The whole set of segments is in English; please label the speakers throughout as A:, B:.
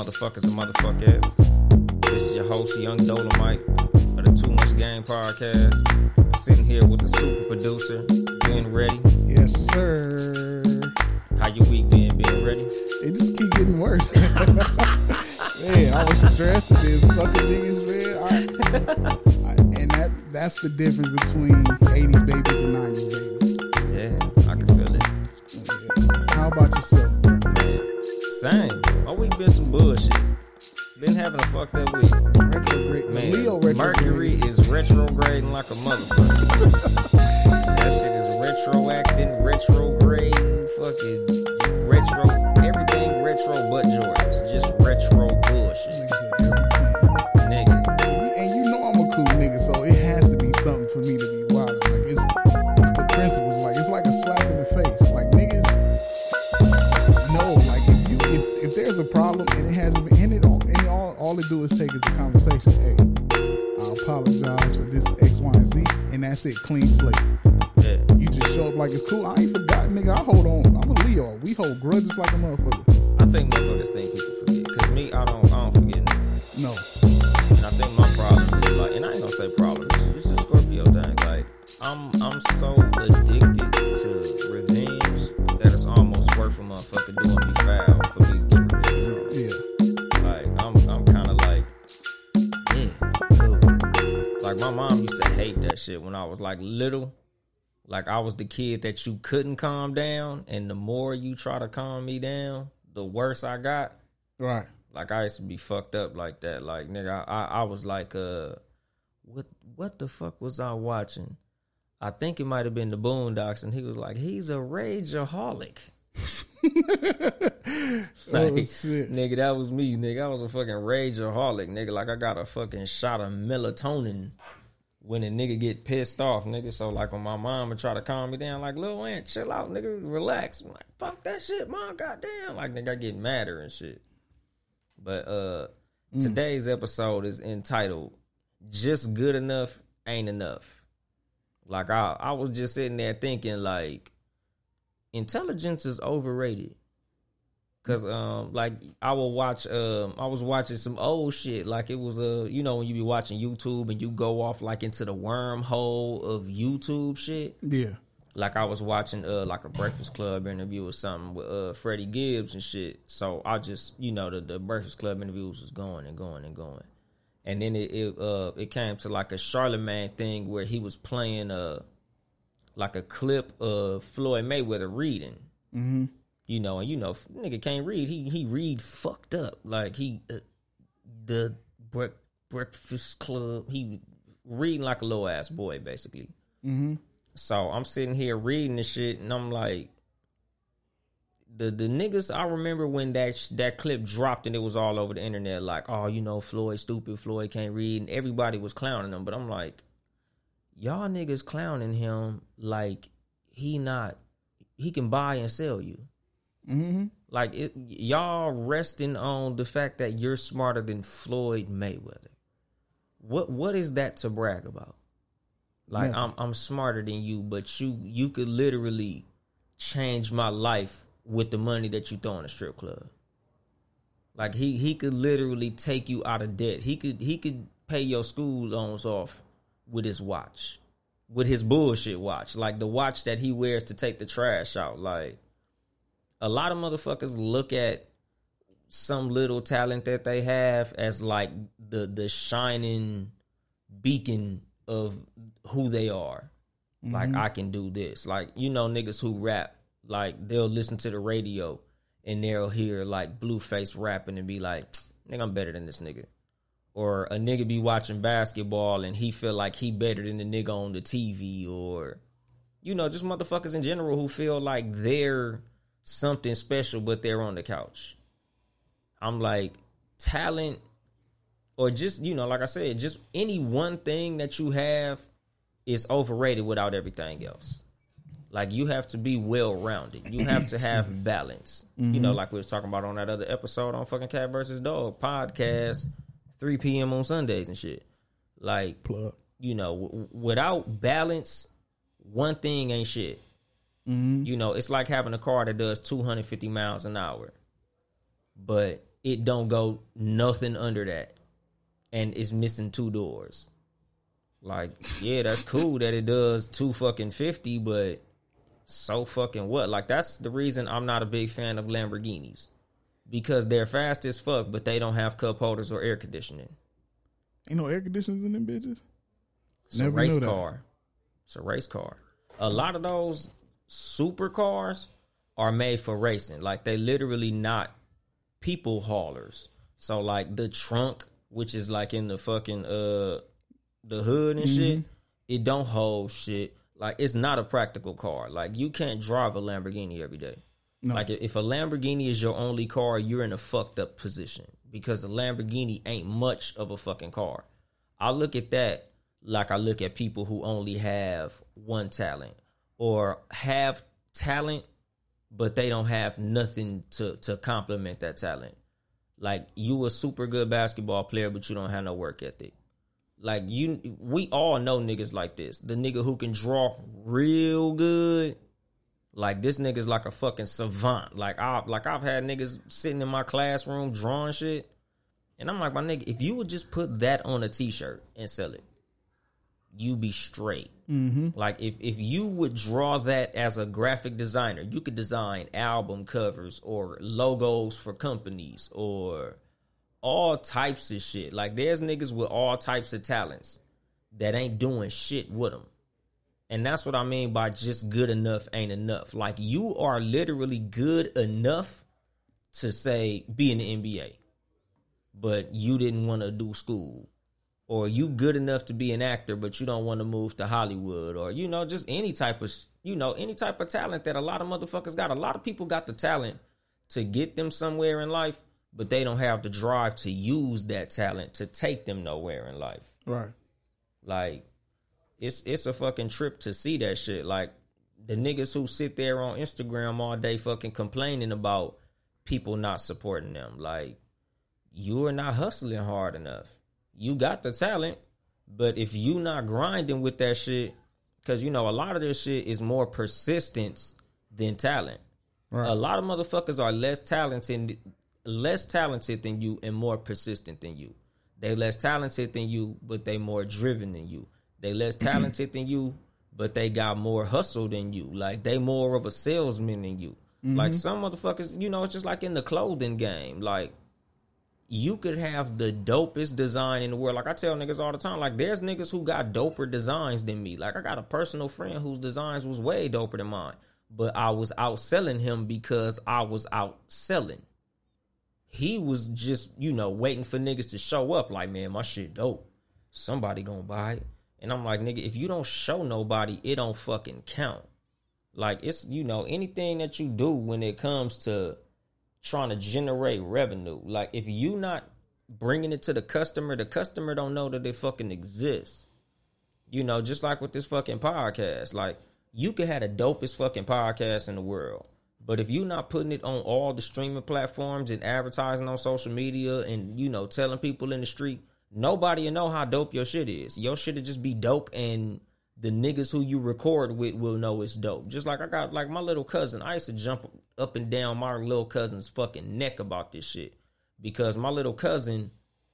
A: Motherfuckers and motherfuckers. This is your host, Yung Dolemite the Too Much Game podcast. Sitting here with the super producer, Ben Ready.
B: Yes, sir.
A: How your week been, Ben Ready?
B: It just keep getting worse. man, I was stressed and then sucking niggas, man. I, I, and that that's the difference between 80s babies and 90s babies.
A: Yeah, I can feel it.
B: How about yourself?
A: Man, same. My week been some bullshit. Been having a fucked up week.
B: Retrograde.
A: Man,
B: Leo retrograde.
A: Mercury is retrograding like a motherfucker. that shit is retroacting, retrograding, fucking retro, everything retro but
B: it do take is a conversation. Hey, I apologize for this X, Y, and Z, and that's it, clean slate.
A: yeah.
B: You just show up like it's cool. I ain't forgot, nigga. I hold on. I'm a Leo. We hold grudges like a motherfucker.
A: I think motherfuckers think people forget. Cause me, I don't, I don't forget little. Like I was the kid that you couldn't calm down, and the more you try to calm me down, the worse I got.
B: Right.
A: Like I used to be fucked up like that. Like nigga, I, I was like, uh, what what the fuck was I watching? I think it might have been the Boondocks, and he was like, he's a rageaholic. like,
B: Oh, shit.
A: nigga, that was me, nigga. I was a fucking rageaholic, nigga. Like I got a fucking shot of melatonin when a nigga get pissed off, nigga. So like when my mom would try to calm me down, like Lil Aunt, chill out, nigga, relax. I'm like, fuck that shit, mom, goddamn. Like nigga, I get madder and shit. But uh today's episode is entitled Just Good Enough Ain't Enough. Like I I was just sitting there thinking like intelligence is overrated. Cause um like I will watch um I was watching some old shit like it was uh you know when you be watching YouTube and you go off like into the wormhole of YouTube shit
B: Yeah.
A: like I was watching uh like a Breakfast Club interview or something with uh Freddie Gibbs and shit. So I just you know the the Breakfast Club interviews was going and going and going, and then it, it uh it came to like a Charlemagne thing where he was playing uh like a clip of Floyd Mayweather reading. Mm-hmm. You know, and you know, nigga can't read. He he read fucked up. Like he uh, the Bre- Breakfast Club. He reading like a little ass boy, basically. So I'm sitting here reading this shit, and I'm like, the the niggas. I remember when that sh- that clip dropped, and it was all over the internet. Like, oh, you know, Floyd stupid, Floyd can't read, and everybody was clowning him. But I'm like, y'all niggas clowning him like he not he can buy and sell you.
B: Mm-hmm.
A: Like it, y'all resting on the fact that you're smarter than Floyd Mayweather. What what is that to brag about? Like
B: Nothing.
A: I'm I'm smarter than you, but you you could literally change my life with the money that you throw in a strip club. Like he he could literally take you out of debt. He could he could pay your school loans off with his watch. With his bullshit watch. Like the watch that he wears to take the trash out. Like a lot of motherfuckers look at some little talent that they have as like the the shining beacon of who they are. Like
B: Mm-hmm.
A: I can do this. Like you know niggas who rap, like they'll listen to the radio and they'll hear like Blueface rapping and be like, "Nigga, I'm better than this nigga." Or a nigga be watching basketball and he feel like he better than the nigga on the TV or you know, just motherfuckers in general who feel like they're something special but they're on the couch. I'm like talent or just you know like i said just any one thing that you have is overrated without everything else. Like you have to be well rounded you have to have balance. You mm-hmm. know like we was talking about on that other episode on fucking cat versus dog podcast 3 p.m on sundays and shit. Like
B: Plug.
A: you know w- without balance one thing ain't shit Mm-hmm. you know it's like having a car that does 250 miles an hour but it don't go nothing under that and it's missing two doors. Like yeah that's cool that it does two fucking 50 but so fucking what? Like that's the reason i'm not a big fan of lamborghinis because they're fast as fuck but they don't have cup holders or air conditioning.
B: Ain't no air conditioners in them bitches.
A: it's
B: Never
A: a race
B: knew that.
A: car. It's a race car. A lot of those supercars are made for racing. Like they literally not people haulers. So like the trunk which is like in the fucking uh the hood and shit it don't hold shit. Like it's not a practical car. Like you can't drive a lamborghini every day. Like if a lamborghini is your only car you're in a fucked up position because a lamborghini ain't much of a fucking car. I look at that like i look at people who only have one talent or have talent but they don't have nothing to to complement that talent like you a super good basketball player, but you don't have no work ethic. Like you, we all know niggas like this. The nigga who can draw real good. Like this nigga's like a fucking savant. Like I, like I've had niggas sitting in my classroom drawing shit, and I'm like, my nigga, if you would just put that on a t-shirt and sell it, you be straight. Mm-hmm. Like if if you would draw that as a graphic designer, you could design album covers or logos for companies or all types of shit. Like there's niggas with all types of talents that ain't doing shit with them. And that's what I mean by just good enough ain't enough. Like you are literally good enough to say be in the NBA, but you didn't want to do school or you good enough to be an actor but you don't want to move to Hollywood or you know just any type of you know any type of talent that a lot of motherfuckers got. A lot of people got the talent to get them somewhere in life but they don't have the drive to use that talent to take them nowhere in life.
B: Right.
A: like it's it's a fucking trip to see that shit. Like the niggas who sit there on Instagram all day fucking complaining about people not supporting them. Like you're not hustling hard enough you got the talent, but if you not grinding with that shit, because you know a lot of this shit is more persistence than talent. A lot of motherfuckers are less talented, less talented than you, and more persistent than you. They less talented than you, but they more driven than you. They less talented than you, but they got more hustle than you. Like they more of a salesman than you. Mm-hmm. Like some motherfuckers, you know, it's just like in the clothing game. Like you could have the dopest design in the world. Like I tell niggas all the time, like there's niggas who got doper designs than me. Like I got a personal friend whose designs was way doper than mine, but I was outselling him because I was outselling. He was just, you know, waiting for niggas to show up. Like, man, my shit dope. Somebody gonna buy it. And I'm like, nigga, if you don't show nobody, it don't fucking count. Like it's, you know, anything that you do when it comes to trying to generate revenue. Like if you not bringing it to the customer, the customer don't know that they fucking exist. You know, just like with this fucking podcast. Like you could have the dopest fucking podcast in the world. But if you not putting it on all the streaming platforms and advertising on social media and, you know, telling people in the street, nobody will know how dope your shit is. Your shit will just be dope and the niggas who you record with will know it's dope. Just like I got like my little cousin. I used to jump up and down my little cousin's fucking neck about this shit. Because my little cousin,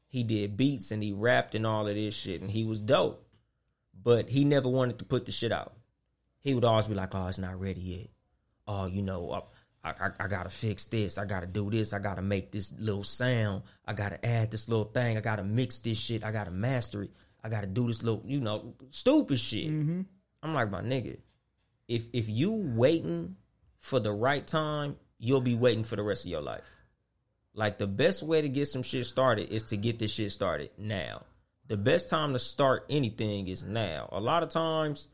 A: he did beats and he rapped and all of this shit and he was dope. But he never wanted to put the shit out. He would always be like, Oh, it's not ready yet. Oh, you know, uh, I, I, I gotta fix this. I gotta do this. I gotta make this little sound. I gotta add this little thing. I gotta mix this shit. I gotta master it. I gotta do this little, you know, stupid shit. Mm-hmm. I'm like, my nigga, if if you waiting for the right time, you'll be waiting for the rest of your life. Like the best way to get some shit started is to get this shit started now. The best time to start anything is now. A lot of times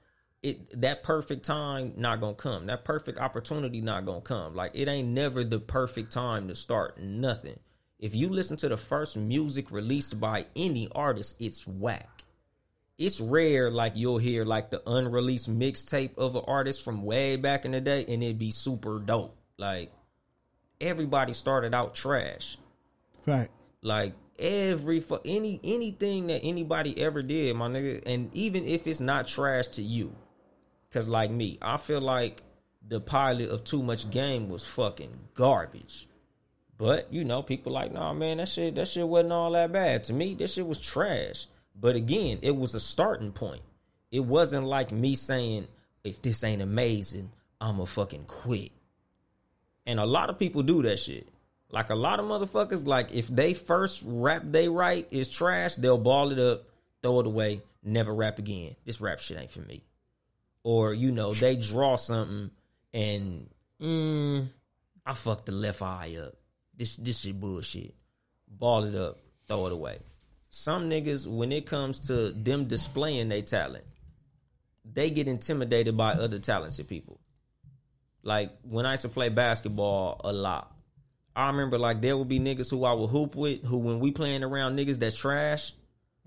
A: it that perfect time not gonna come. That perfect opportunity not gonna come. Like it ain't never the perfect time to start nothing. If you listen to the first music released by any artist, it's whack. It's rare like you'll hear like the unreleased mixtape of an artist from way back in the day and it'd be super dope. Like everybody started out trash.
B: Fact.
A: Like every for any anything that anybody ever did, my nigga, and even if it's not trash to you, cause like me, I feel like the pilot of Too Much Game was fucking garbage. But you know, people like, nah, man, that shit, that shit wasn't all that bad. To me, that shit was trash. But again, it was a starting point. It wasn't like me saying, if this ain't amazing, I'ma fucking quit. And a lot of people do that shit. Like a lot of motherfuckers, like if they first rap they write is trash, they'll ball it up, throw it away, never rap again. This rap shit ain't for me. Or, you know, they draw something and mm, I fucked the left eye up. This this shit bullshit. Ball it up, throw it away. Some niggas, when it comes to them displaying their talent, they get intimidated by other talented people. Like when I used to play basketball a lot, I remember like there would be niggas who I would hoop with who when we playing around niggas that's trash,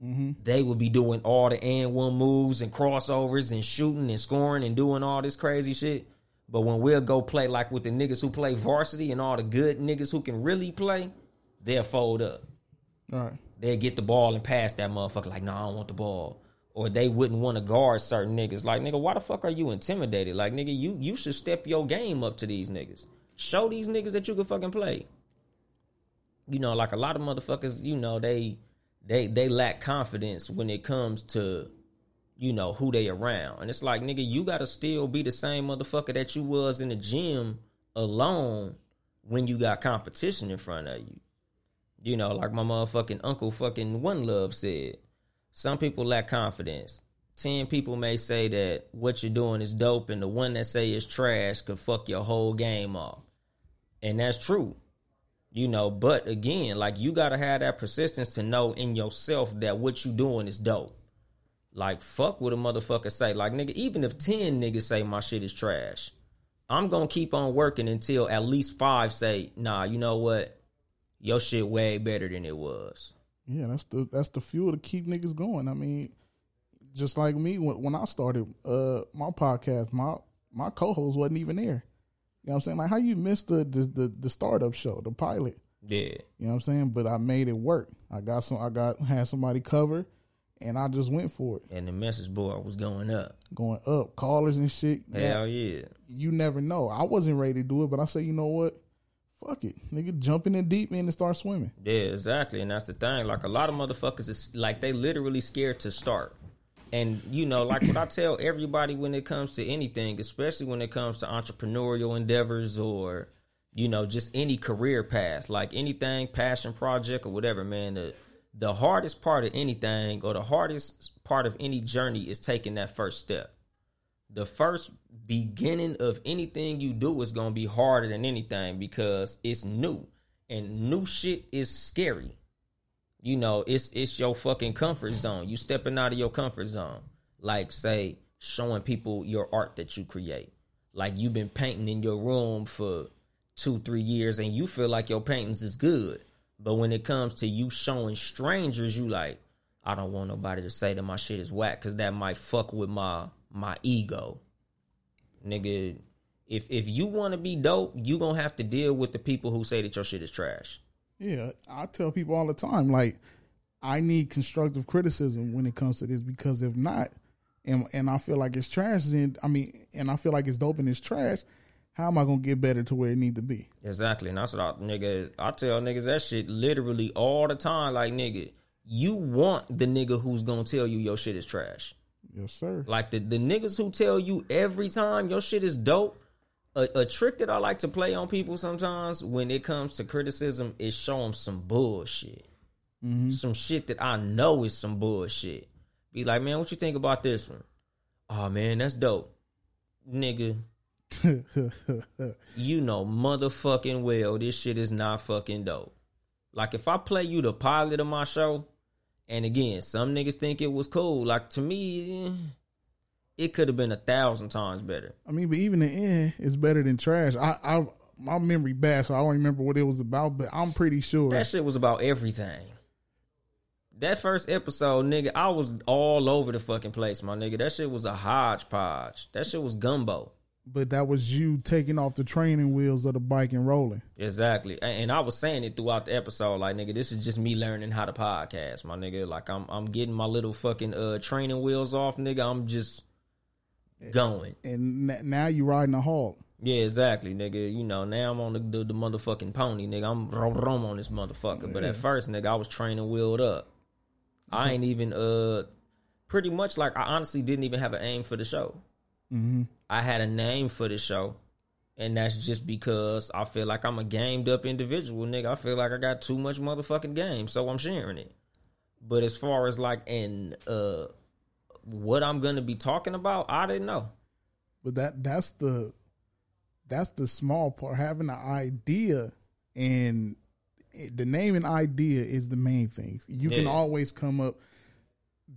A: mm-hmm. they would be doing all the and one moves and crossovers and shooting and scoring and doing all this crazy shit. But when we'll go play like with the niggas who play varsity and all the good niggas who can really play, they'll fold up.
B: All right.
A: They'll get the ball and pass that motherfucker like, no, I don't want the ball. Or they wouldn't want to guard certain niggas. Like, nigga, why the fuck are you intimidated? Like, nigga, you you should step your game up to these niggas. Show these niggas that you can fucking play. You know, like a lot of motherfuckers, you know, they they they lack confidence when it comes to you know who they around and it's like nigga you gotta still be the same motherfucker that you was in the gym alone when you got competition in front of you you know like my motherfucking uncle fucking one love said some people lack confidence. 10 people may say that what you're doing is dope and the one that say it's trash could fuck your whole game off and that's true you know but again like you gotta have that persistence to know in yourself that what you doing is dope. Like fuck what a motherfucker say. Like nigga even if 10 niggas say my shit is trash i'm gonna keep on working until at least five say nah you know what your shit way better than it was
B: Yeah, that's the that's the fuel to keep niggas going. I mean, just like me when, when I started uh my podcast, my my co-host wasn't even there. You know what I'm saying? Like how you missed the the the, the startup show, the pilot.
A: yeah
B: You know what I'm saying? But I made it work. I got some I got had somebody cover and I just went for it.
A: and the message board was going up
B: Going up, callers and shit.
A: hell yeah
B: you never know. I wasn't ready to do it, but I said, you know what? Fuck it. Nigga jump in the deep end and start swimming.
A: Yeah, exactly. And that's the thing. Like a lot of motherfuckers is like they literally scared to start. And you know, like what I tell everybody when it comes to anything, especially when it comes to entrepreneurial endeavors or you know, just any career path, like anything, passion project or whatever, man, the the hardest part of anything or the hardest part of any journey is taking that first step. The first beginning of anything you do is going to be harder than anything because it's new and new shit is scary. You know, it's it's your fucking comfort zone. You stepping out of your comfort zone. Like say showing people your art that you create. Like you've been painting in your room for 2 3 years and you feel like your paintings is good. But when it comes to you showing strangers you like I don't want nobody to say that my shit is whack cuz that might fuck with my my ego. Nigga, if if you want to be dope, you going to have to deal with the people who say that your shit is trash.
B: Yeah, I tell people all the time, like, I need constructive criticism when it comes to this because if not, and and I feel like it's trash, then I mean, and I feel like it's dope and it's trash. How am I gonna get better to where it need to be?
A: Exactly. And that's what I, nigga, I tell niggas that shit literally all the time. Like, nigga, you want the nigga who's gonna tell you your shit is trash.
B: Yes, sir.
A: Like the, the niggas who tell you every time your shit is dope. A, a trick that I like to play on people sometimes when it comes to criticism is show them some bullshit. Mm-hmm. Some shit that I know is some bullshit. Be like, man, what you think about this one? Oh man, that's dope. Nigga, you know motherfucking well this shit is not fucking dope. Like if I play you the pilot of my show, and again, some niggas think it was cool. Like to me, it could have been a thousand times better.
B: I mean, but even the end is better than trash. I, I my memory bad, so I don't remember what it was about, but I'm pretty sure
A: That shit was about everything. That first episode, nigga, I was all over the fucking place, my nigga. That shit was a hodgepodge. That shit was gumbo.
B: But that was you taking off the training wheels of the bike and rolling.
A: Exactly. And, and I was saying it throughout the episode, like, nigga, this is just me learning how to podcast, my nigga. Like I'm I'm getting my little fucking uh training wheels off, nigga. I'm just going.
B: And n- now you riding a hog.
A: Yeah, exactly, nigga. You know, now I'm on the the, the motherfucking pony, nigga. I'm rom rom on this motherfucker. But at first, nigga, I was training wheeled up. I ain't even uh pretty much like I honestly didn't even have an aim for the show.
B: Mm-hmm.
A: I had a name for the show, and that's just because I feel like I'm a gamed up individual, nigga. I feel like I got too much motherfucking game, so I'm sharing it. But as far as like and uh what I'm gonna be talking about, I didn't know.
B: But that that's the that's the small part. Having an idea and the name and idea is the main thing. You can always come up.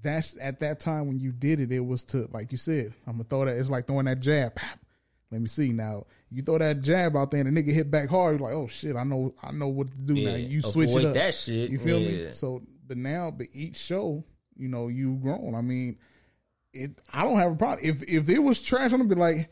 B: That's at that time when you did it. It was to like you said. I'm gonna throw that. It's like throwing that jab. Let me see now. You throw that jab out there and the nigga hit back hard. You're like, oh shit, I know, I know what to do now. You switch it up.
A: that shit.
B: You feel me? So, but now, but each show, you know, you've grown. I mean, it. I don't have a problem. If if it was trash, I'm gonna be like,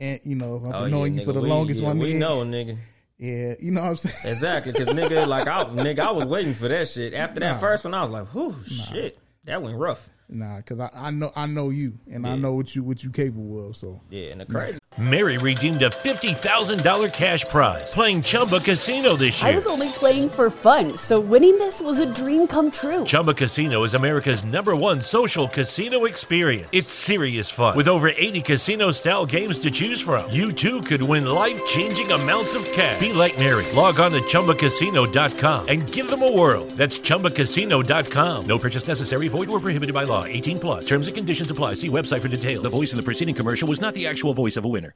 B: and you know, I've been
A: Oh,
B: knowing
A: yeah,
B: you for the
A: we-
B: longest
A: yeah,
B: one.
A: We
B: nigga.
A: know, nigga.
B: Yeah, you know what I'm saying.
A: Exactly, because nigga, like I, nigga, I was waiting for that shit. After that
B: Nah.
A: first one, I was like, "Whew, shit, that went rough."
B: Nah, because I, I know I know you, and I know what you what you capable of. So
A: Yeah, and the crazy.
C: Mary redeemed a $50,000 cash prize playing Chumba Casino this year.
D: I was only playing for fun, so winning this was a dream come true.
C: Chumba Casino is America's number one social casino experience. It's serious fun. With over 80 casino style games to choose from, you too could win life changing amounts of cash. Be like Mary. Log on to chumbacasino.com and give them a whirl. That's chumbacasino.com. No purchase necessary, void or prohibited by law. 18 plus. Terms and conditions apply. See website for details. The voice in the preceding commercial was not the actual voice of a winner.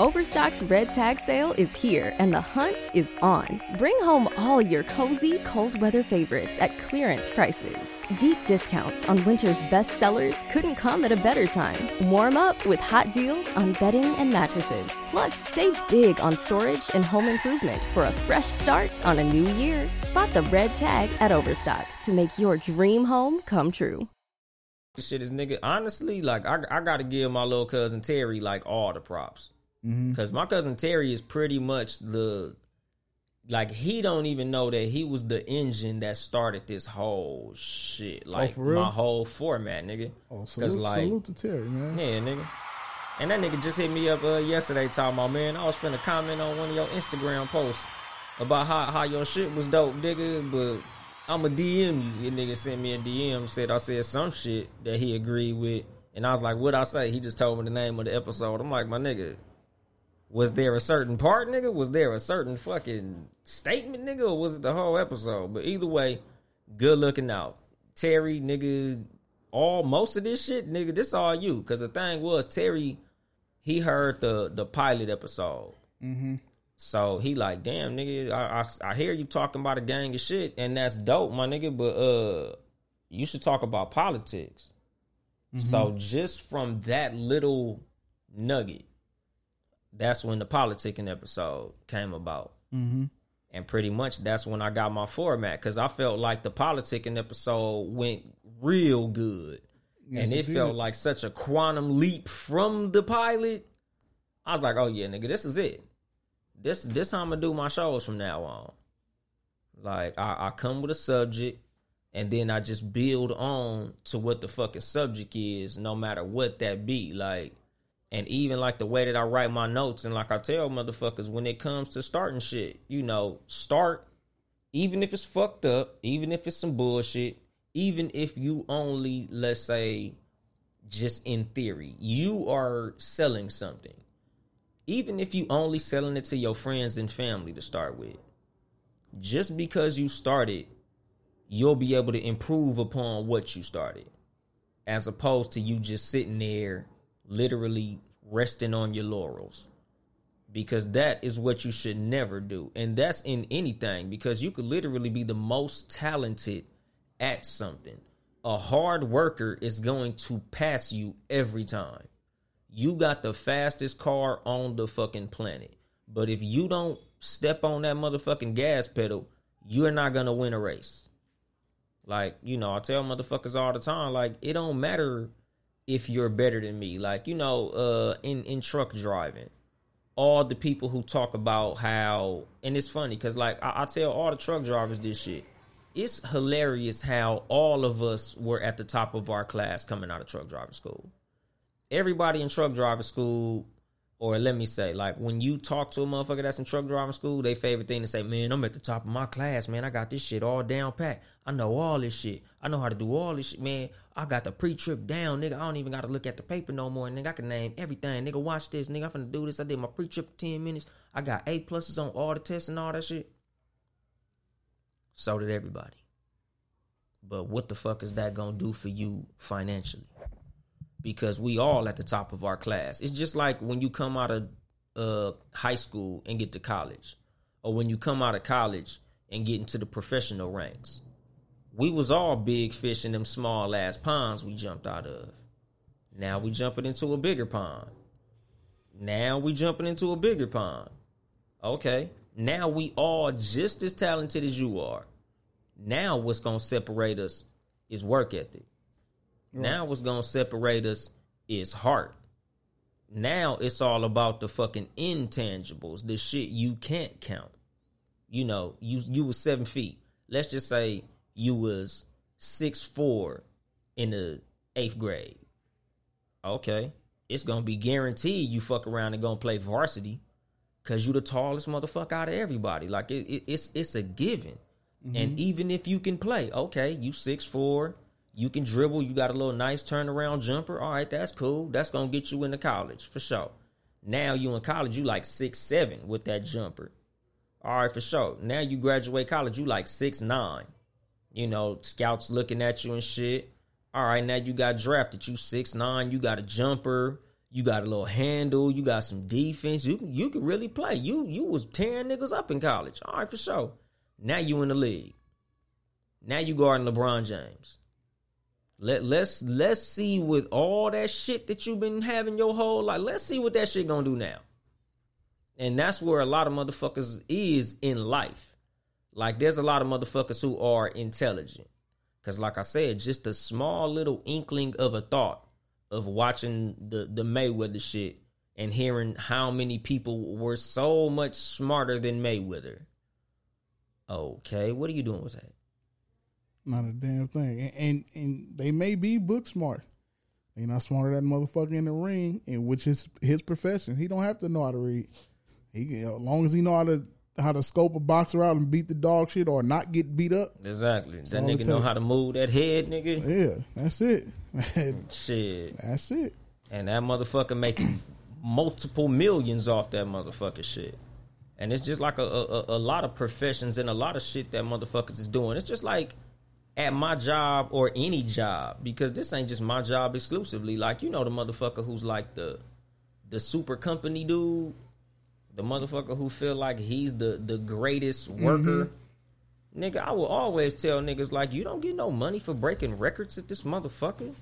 E: Overstock's red tag sale is here and the hunt is on. Bring home all your cozy, cold weather favorites at clearance prices. Deep discounts on winter's best sellers couldn't come at a better time. Warm up with hot deals on bedding and mattresses. Plus, save big on storage and home improvement for a fresh start on a new year. Spot the red tag at Overstock to make your dream home come true.
A: Shit is nigga. Honestly, like I, I got to give my little cousin Terry like all the props because my cousin Terry is pretty much the like he don't even know that he was the engine that started this whole shit. Like
B: for real?
A: my whole format, nigga.
B: oh, salute,
A: like,
B: salute to Terry, man.
A: Yeah, nigga. And that nigga just hit me up uh, yesterday talking about, man, I was finna comment on one of your Instagram posts about how, how your shit was dope, nigga, but I'ma DM you. The nigga sent me a DM, said I said some shit that he agreed with. And I was like, what I say? He just told me the name of the episode. I'm like, my nigga, was there a certain part, nigga? Was there a certain fucking statement, nigga? Or was it the whole episode? But either way, good looking out. Terry, nigga, all most of this shit, nigga, this all you. Cause the thing was, Terry, he heard the the pilot episode. Mm-hmm. So he like, damn, nigga, I, I I hear you talking about a gang of shit, and that's dope, my nigga. But uh, you should talk about politics. So just from that little nugget, that's when the politicking episode came about. Mm-hmm. And pretty much that's when I got my format because I felt like the politicking episode went real good. and
B: it
A: it, felt like such a quantum leap from the pilot. I was like, oh yeah, nigga, this is it. This this how I'm gonna do my shows from now on. Like I, I come with a subject and then I just build on to what the fucking subject is, no matter what that be. Like and even like the way that I write my notes and like I tell motherfuckers when it comes to starting shit, you know, start even if it's fucked up, even if it's some bullshit, even if you only let's say just in theory, you are selling something. Even if you only selling it to your friends and family to start with. Just because you started, you'll be able to improve upon what you started. as opposed to you just sitting there literally resting on your laurels because that is what you should never do and that's in anything because you could literally be the most talented at something a hard worker is going to pass you every time you got the fastest car on the fucking planet but if you don't step on that motherfucking gas pedal you're not gonna win a race like, you know, I tell motherfuckers all the time, like, it don't matter if you're better than me. Like, you know, uh in in truck driving, all the people who talk about how and it's funny because like I, I tell all the truck drivers this shit. It's hilarious how all of us were at the top of our class coming out of truck driving school. Everybody in truck driving school or let me say, like when you talk to a motherfucker that's in truck driving school, they favorite thing to say, "Man, I'm at the top of my class, man. I got this shit all down pat. I know all this shit. I know how to do all this shit, man. I got the pre-trip down, nigga. I don't even got to look at the paper no more, nigga. I can name everything, nigga. Watch this, nigga. I'm finna do this. I did my pre-trip ten minutes. I got A pluses on all the tests and all that shit. So did everybody. But what the fuck is that gonna do for you financially? Because we all at the top of our class. It's just like when you come out of uh, high school and get to college, or when you come out of college and get into the professional ranks. We was all big fish in them small ass ponds we jumped out of. Now we jumping into a bigger pond. Now we jumping into a bigger pond. Okay. Now we all just as talented as you are. Now what's gonna separate us is work ethic. Right. Now what's gonna separate us is heart. Now it's all about the fucking intangibles, the shit you can't count. You know, you you was seven feet. Let's just say you was six four in the eighth grade. Okay. It's gonna be guaranteed you fuck around and gonna play varsity because you the tallest motherfucker out of everybody. Like it, it, it's it's a given. Mm-hmm. And even if you can play, okay, you six four, you can dribble. You got a little nice turnaround jumper. All right, that's cool. That's gonna get you into college for sure. Now you in college, you like six seven with that jumper. All right, for sure. Now you graduate college, you like six nine. You know, scouts looking at you and shit. All right, now you got drafted. You six nine. You got a jumper. You got a little handle. You got some defense. You can you can really play. You you was tearing niggas up in college. All right, for sure. Now you in the league. Now you guarding LeBron James. Let let's let's see with all that shit that you've been having your whole life. Let's see what that shit gonna do now. And that's where a lot of motherfuckers is in life. Like there's a lot of motherfuckers who are intelligent. Cause like I said, just a small little inkling of a thought of watching the the Mayweather shit and hearing how many people were so much smarter than Mayweather. Okay, what are you doing with that?
B: Not a damn thing. And, and, and they may be book smart. They not smarter than motherfucker in the ring, and which is his profession. He don't have to know how to read. He as long as he know how to how to scope a boxer out and beat the dog shit or not get beat up.
A: Exactly. That nigga know how to move that head, nigga.
B: Yeah, that's it.
A: shit.
B: That's it.
A: And that motherfucker making multiple millions off that motherfucker shit. And it's just like a, a, a lot of professions and a lot of shit that motherfuckers is doing. It's just like at my job or any job because this ain't just my job exclusively. Like you know the motherfucker who's like the the super company dude, the motherfucker who feel like he's the the greatest worker. Mm-hmm. Nigga, I will always tell niggas like you don't get no money for breaking records at this motherfucker.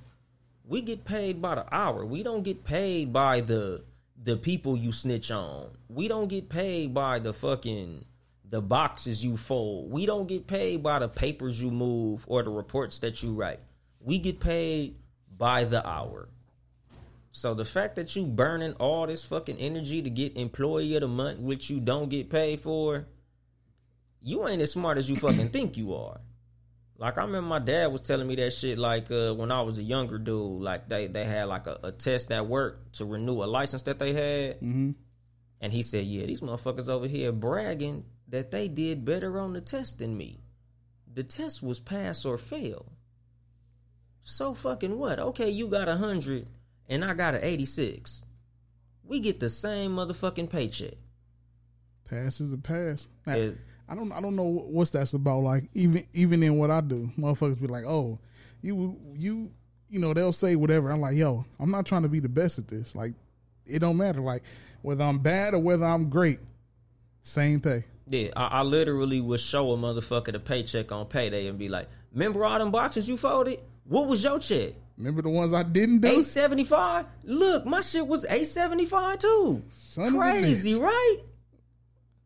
A: We get paid by the hour. We don't get paid by the the people you snitch on. We don't get paid by the fucking the boxes you fold. We don't get paid by the papers you move or the reports that you write. We get paid by the hour. So the fact that you burning all this fucking energy to get employee of the month, which you don't get paid for, you ain't as smart as you fucking think you are. Like I remember my dad was telling me that shit like uh, when I was a younger dude. Like they they had like a, a test at work to renew a license that they had,
B: mm-hmm.
A: and he said, "Yeah, these motherfuckers over here bragging that they did better on the test than me. The test was pass or fail. So fucking what? Okay, you got a hundred and I got an eighty six. We get the same motherfucking paycheck.
B: Pass is a pass. I, I don't I don't know what's that's about. Like even even in what I do, motherfuckers be like, "Oh, you you you know, they'll say whatever. I'm like, yo, I'm not trying to be the best at this. Like, it don't matter. Like, whether I'm bad or whether I'm great, same pay.
A: Yeah, I, I literally would show a motherfucker the paycheck on payday and be like, "Remember all them boxes you folded? What was your check?
B: Remember the ones I didn't do?
A: Eight seventy five. Look, my shit was eight seventy five too.
B: Son
A: Crazy, right?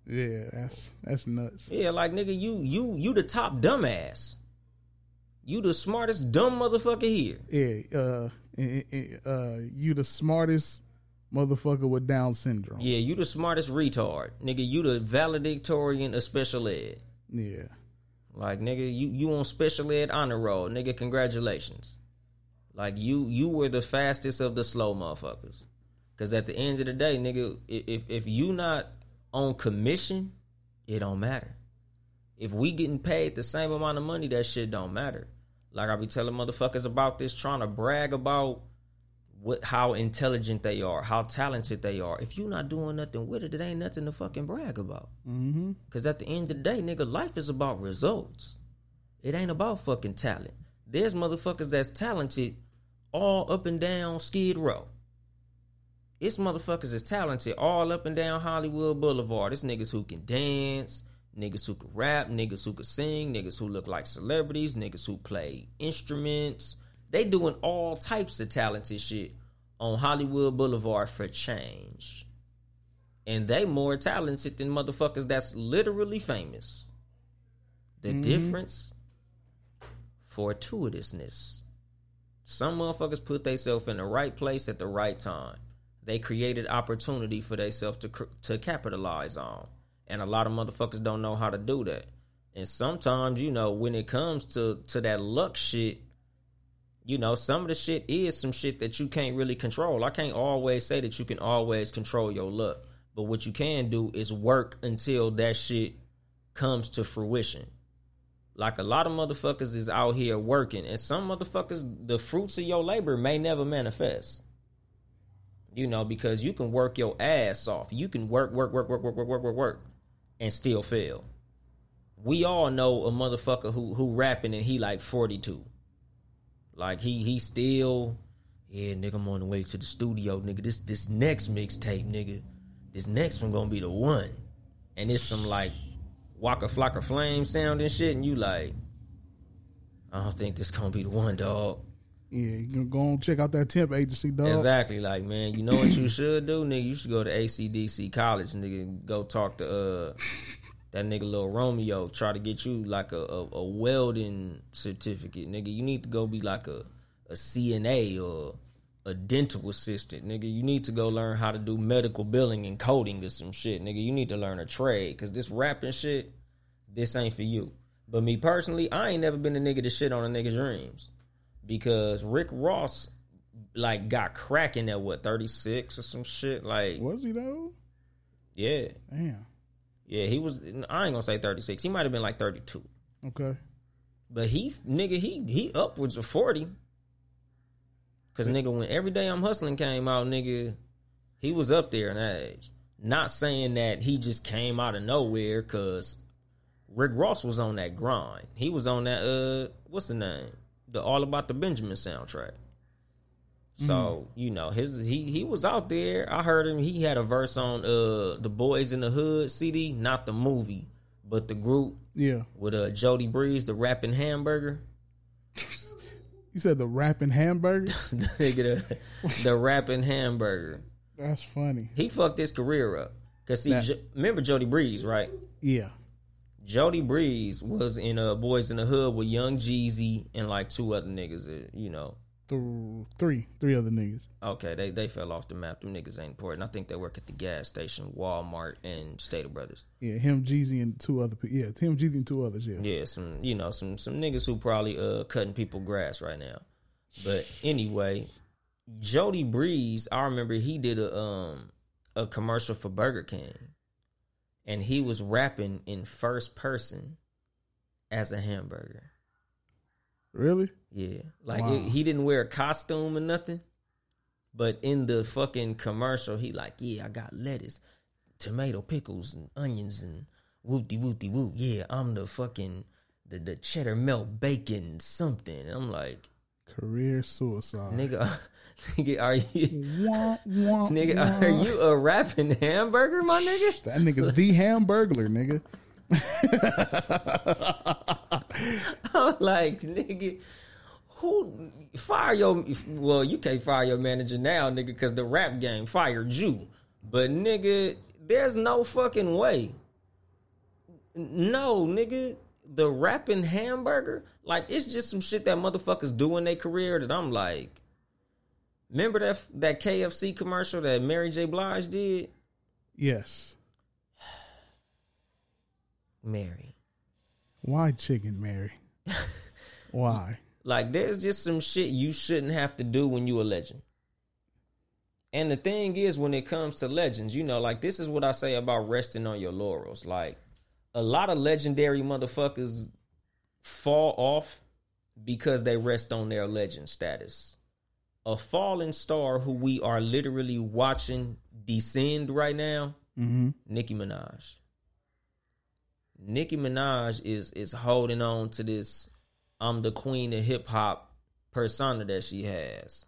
B: Yeah, that's that's nuts.
A: Yeah, like nigga, you you you the top dumbass. You the smartest dumb motherfucker here.
B: Yeah, uh, uh, you the smartest motherfucker with Down syndrome.
A: Yeah, you the smartest retard, nigga. You the valedictorian of special ed.
B: Yeah.
A: Like nigga, you you on special ed honor roll, nigga. Congratulations. Like you you were the fastest of the slow motherfuckers. Cause at the end of the day, nigga, if if you not on commission, it don't matter. If we getting paid the same amount of money, that shit don't matter. Like I be telling motherfuckers about this, trying to brag about what how intelligent they are, how talented they are. If you're not doing nothing with it, it ain't nothing to fucking brag about.
B: Mm-hmm.
A: Cause at the end of the day, nigga, life is about results. It ain't about fucking talent. There's motherfuckers that's talented all up and down Skid Row. It's motherfuckers that's talented all up and down Hollywood Boulevard. It's niggas who can dance, niggas who can rap, niggas who can sing, niggas who look like celebrities, niggas who play instruments. They doing all types of talented shit on Hollywood Boulevard for change and they more talented than motherfuckers that's literally famous. The mm-hmm. difference, fortuitousness. Some motherfuckers put themselves in the right place at the right time. They created opportunity for themselves to cr- to capitalize on, and a lot of motherfuckers don't know how to do that. And sometimes, you know, when it comes to to that luck shit, you know, some of the shit is some shit that you can't really control. I can't always say that you can always control your luck, but what you can do is work until that shit comes to fruition. Like a lot of motherfuckers is out here working, and some motherfuckers, the fruits of your labor may never manifest. You know, because you can work your ass off. You can work, work, work, work, work, work, work, work, work, and still fail. We all know a motherfucker who who rapping and he like forty two. Like he he still, yeah, nigga, I'm on the way to the studio, nigga. This this next mixtape, nigga, this next one gonna be the one, and it's some like Waka Flocka Flame sound and shit, and you like, I don't think this gonna be the one, dog.
B: Yeah, you go and check out that temp agency, dog.
A: Exactly, like man, you know what you should do, nigga. You should go to ACDC college, nigga. Go talk to uh that nigga little Romeo. Try to get you like a, a, a welding certificate, nigga. You need to go be like a a CNA or a dental assistant, nigga. You need to go learn how to do medical billing and coding or some shit, nigga. You need to learn a trade, cause this rapping shit, this ain't for you. But me personally, I ain't never been a nigga to shit on a nigga's dreams because Rick Ross like got cracking at what 36 or some shit like
B: Was he though?
A: yeah
B: Damn.
A: Yeah he was i ain't gonna say 36 he might have been like 32
B: Okay.
A: but he nigga he he upwards of 40 because nigga when every day i'm hustling came out nigga he was up there in that age. Not saying that he just came out of nowhere because rick ross was on that grind. He was on that uh what's the name? The all about the benjamin soundtrack so you know his he he was out there. I heard him. He had a verse on uh the Boyz N Da Hood CD, not the movie, but the group
B: Yeah.
A: with uh Jody Breeze, the rapping hamburger.
B: You said the rapping hamburger?
A: the the, rapping hamburger.
B: That's funny.
A: He fucked his career up. Cause see. Jo- remember Jody Breeze, right?
B: Yeah.
A: Jody Breeze was in uh Boyz N Da Hood with Young Jeezy and like two other niggas. You know,
B: Th- three. Three other niggas.
A: okay, they they fell off the map. Them niggas ain't important. I think they work at the gas station, Walmart, and Stater Brothers.
B: Yeah, him, Jeezy, and two other people. Yeah, him, Jeezy, and two others. Yeah.
A: Yeah, some you know some some niggas who probably uh cutting people grass right now. But anyway, Jody Breeze, I remember he did a um a commercial for Burger King, and he was rapping in first person as a hamburger.
B: Really?
A: Yeah, like
B: Wow.
A: it, he didn't wear a costume or nothing, but in the fucking commercial, he like, yeah, I got lettuce, tomato, pickles, and onions, and whoopty whoopty whoop. Yeah, I'm the fucking the the cheddar melt bacon something. And I'm like,
B: Career suicide.
A: Nigga, nigga, are you
B: Wah, wah,
A: nigga,
B: wah.
A: are you a rapping hamburger, my nigga?
B: That nigga's the hamburglar, nigga.
A: I'm like, nigga, who fire your well, you can't fire your manager now, nigga, because the rap game fired you. But nigga, there's no fucking way. No, nigga. The rapping hamburger, like it's just some shit that motherfuckers do in their career that I'm like. Remember that that KFC commercial that Mary J. Blige did?
B: Yes.
A: Mary.
B: Why chicken, Mary? Why?
A: Like there's just some shit you shouldn't have to do when you a legend. And the thing is when it comes to legends, you know, like this is what I say about resting on your laurels. Like a lot of legendary motherfuckers fall off because they rest on their legend status. A fallen star who we are literally watching descend right now, mm-hmm. Nicki Minaj. Nicki Minaj is is holding on to this I'm the queen of hip hop persona that she has.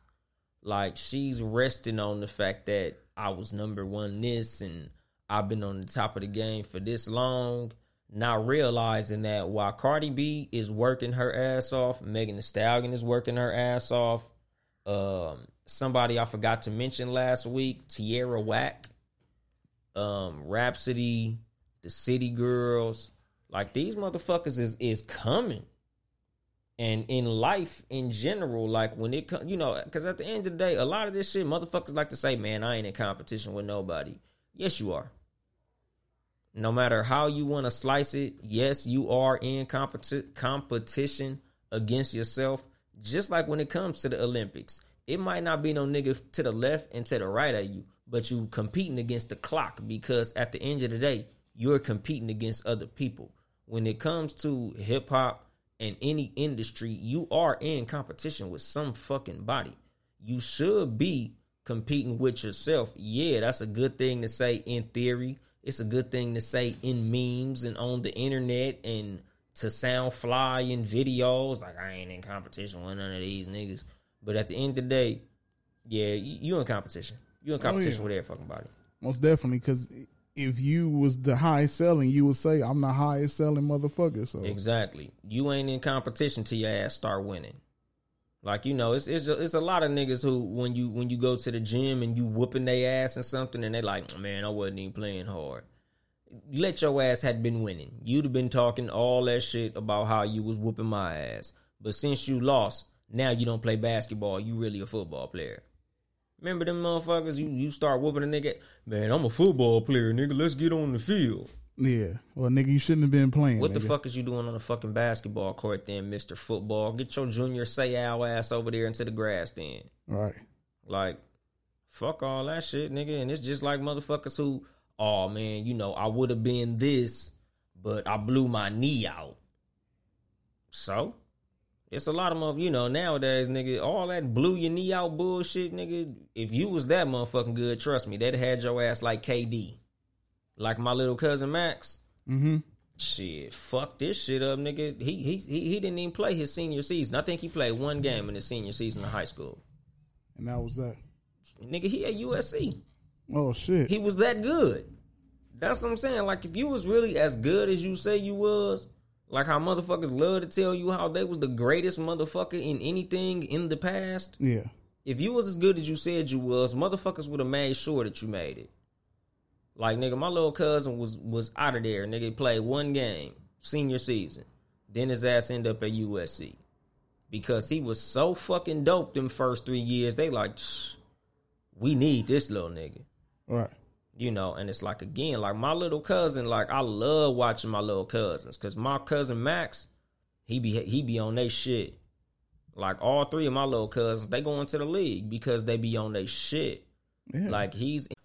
A: Like she's resting on the fact that I was number one this and I've been on the top of the game for this long, not realizing that while Cardi B is working her ass off, Megan Thee Stallion is working her ass off. Um, somebody I forgot to mention last week, Tierra Whack, um, Rapsody, the City Girls, like these motherfuckers is is coming and in life in general, like when it comes, you know, because at the end of the day, a lot of this shit, motherfuckers like to say, "Man, I ain't in competition with nobody." Yes, you are. No matter how you want to slice it, yes, you are in competi- competition against yourself. Just like when it comes to the Olympics, it might not be no nigga to the left and to the right of you, but you competing against the clock because at the end of the day, you're competing against other people. When it comes to hip hop and any industry, you are in competition with some fucking body. You should be competing with yourself. Yeah, that's a good thing to say in theory. It's a good thing to say in memes and on the internet and to sound fly in videos. Like I ain't in competition with none of these niggas. But at the end of the day, yeah, you, you in competition. You in oh, competition
B: yeah.
A: with every fucking body.
B: Most definitely, because if you was the highest selling, you would say I'm the highest selling motherfucker. So
A: Exactly. You ain't in competition till your ass start winning. Like you know, it's it's a, it's a lot of niggas who when you when you go to the gym and you whooping their ass and something and they like, man, I wasn't even playing hard. Let your ass had been winning. You'd have been talking all that shit about how you was whooping my ass. But since you lost, now you don't play basketball. You really a football player. Remember them motherfuckers? You you start whooping a nigga. Man, I'm a football player, nigga. Let's get on the field.
B: yeah, well, nigga, you shouldn't have been playing.
A: What the fuck is you doing on the fucking basketball court then, Mr. Football? Get your Junior Seau ass over there into the grass then.
B: Right.
A: Like, fuck all that shit, nigga. And it's just like motherfuckers who, oh man, you know, I would have been this, but I blew my knee out. So? It's a lot of mother, you know, nowadays, nigga, all that blew your knee out bullshit, nigga. If you was that motherfucking good, trust me, they'd had your ass like KD. Like my little cousin Max.
B: Mm-hmm.
A: Shit, fuck this shit up, nigga. He he he, he didn't even play his senior season. I think he played one game in his senior season of high school.
B: And that was that.
A: Nigga, he at USC.
B: Oh shit.
A: He was that good. That's what I'm saying. Like if you was really as good as you say you was, like how motherfuckers love to tell you how they was the greatest motherfucker in anything in the past.
B: yeah.
A: If you was as good as you said you was, motherfuckers would have made sure that you made it. Like nigga, my little cousin was was out of there. Nigga played one game, senior season. Then his ass end up at USC. Because he was so fucking dope them first three years. They like, we need this little nigga.
B: Right.
A: You know, and it's like again, like my little cousin, like I love watching my little cousins. Cause my cousin Max, he be he be on they shit. Like all three of my little cousins, they go into the league because they be on their shit.
B: Yeah.
A: Like he's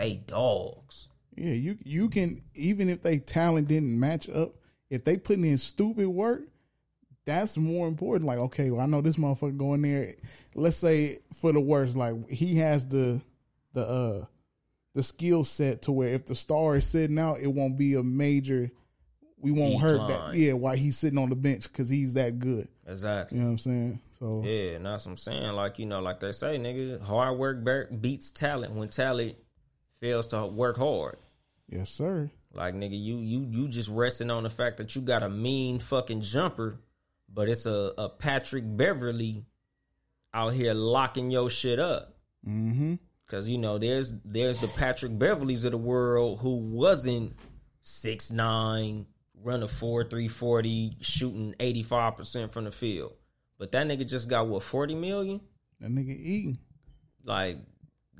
A: they dogs.
B: Yeah, you you can even if they talent didn't match up, if they putting in stupid work, that's more important. Like, okay, well, I know this motherfucker going there. Let's say for the worst, like he has the the uh the skill set to where if the star is sitting out, it won't be a major. We won't hurt that. Yeah, while he's sitting on the bench because he's that good.
A: Exactly.
B: You know what I'm saying? So
A: Yeah, and that's what I'm saying. Like, you know, like they say, nigga, hard work beats talent when talent fails to work hard.
B: yes, sir.
A: Like, nigga, you you you just resting on the fact that you got a mean fucking jumper, but it's a, a Patrick Beverley out here locking your shit up.
B: Mm-hmm.
A: Cause you know, there's there's the Patrick Beverleys of the world who wasn't six nine, run a four three forty, shooting eighty five percent from the field. But that nigga just got what forty million?
B: That nigga eating.
A: Like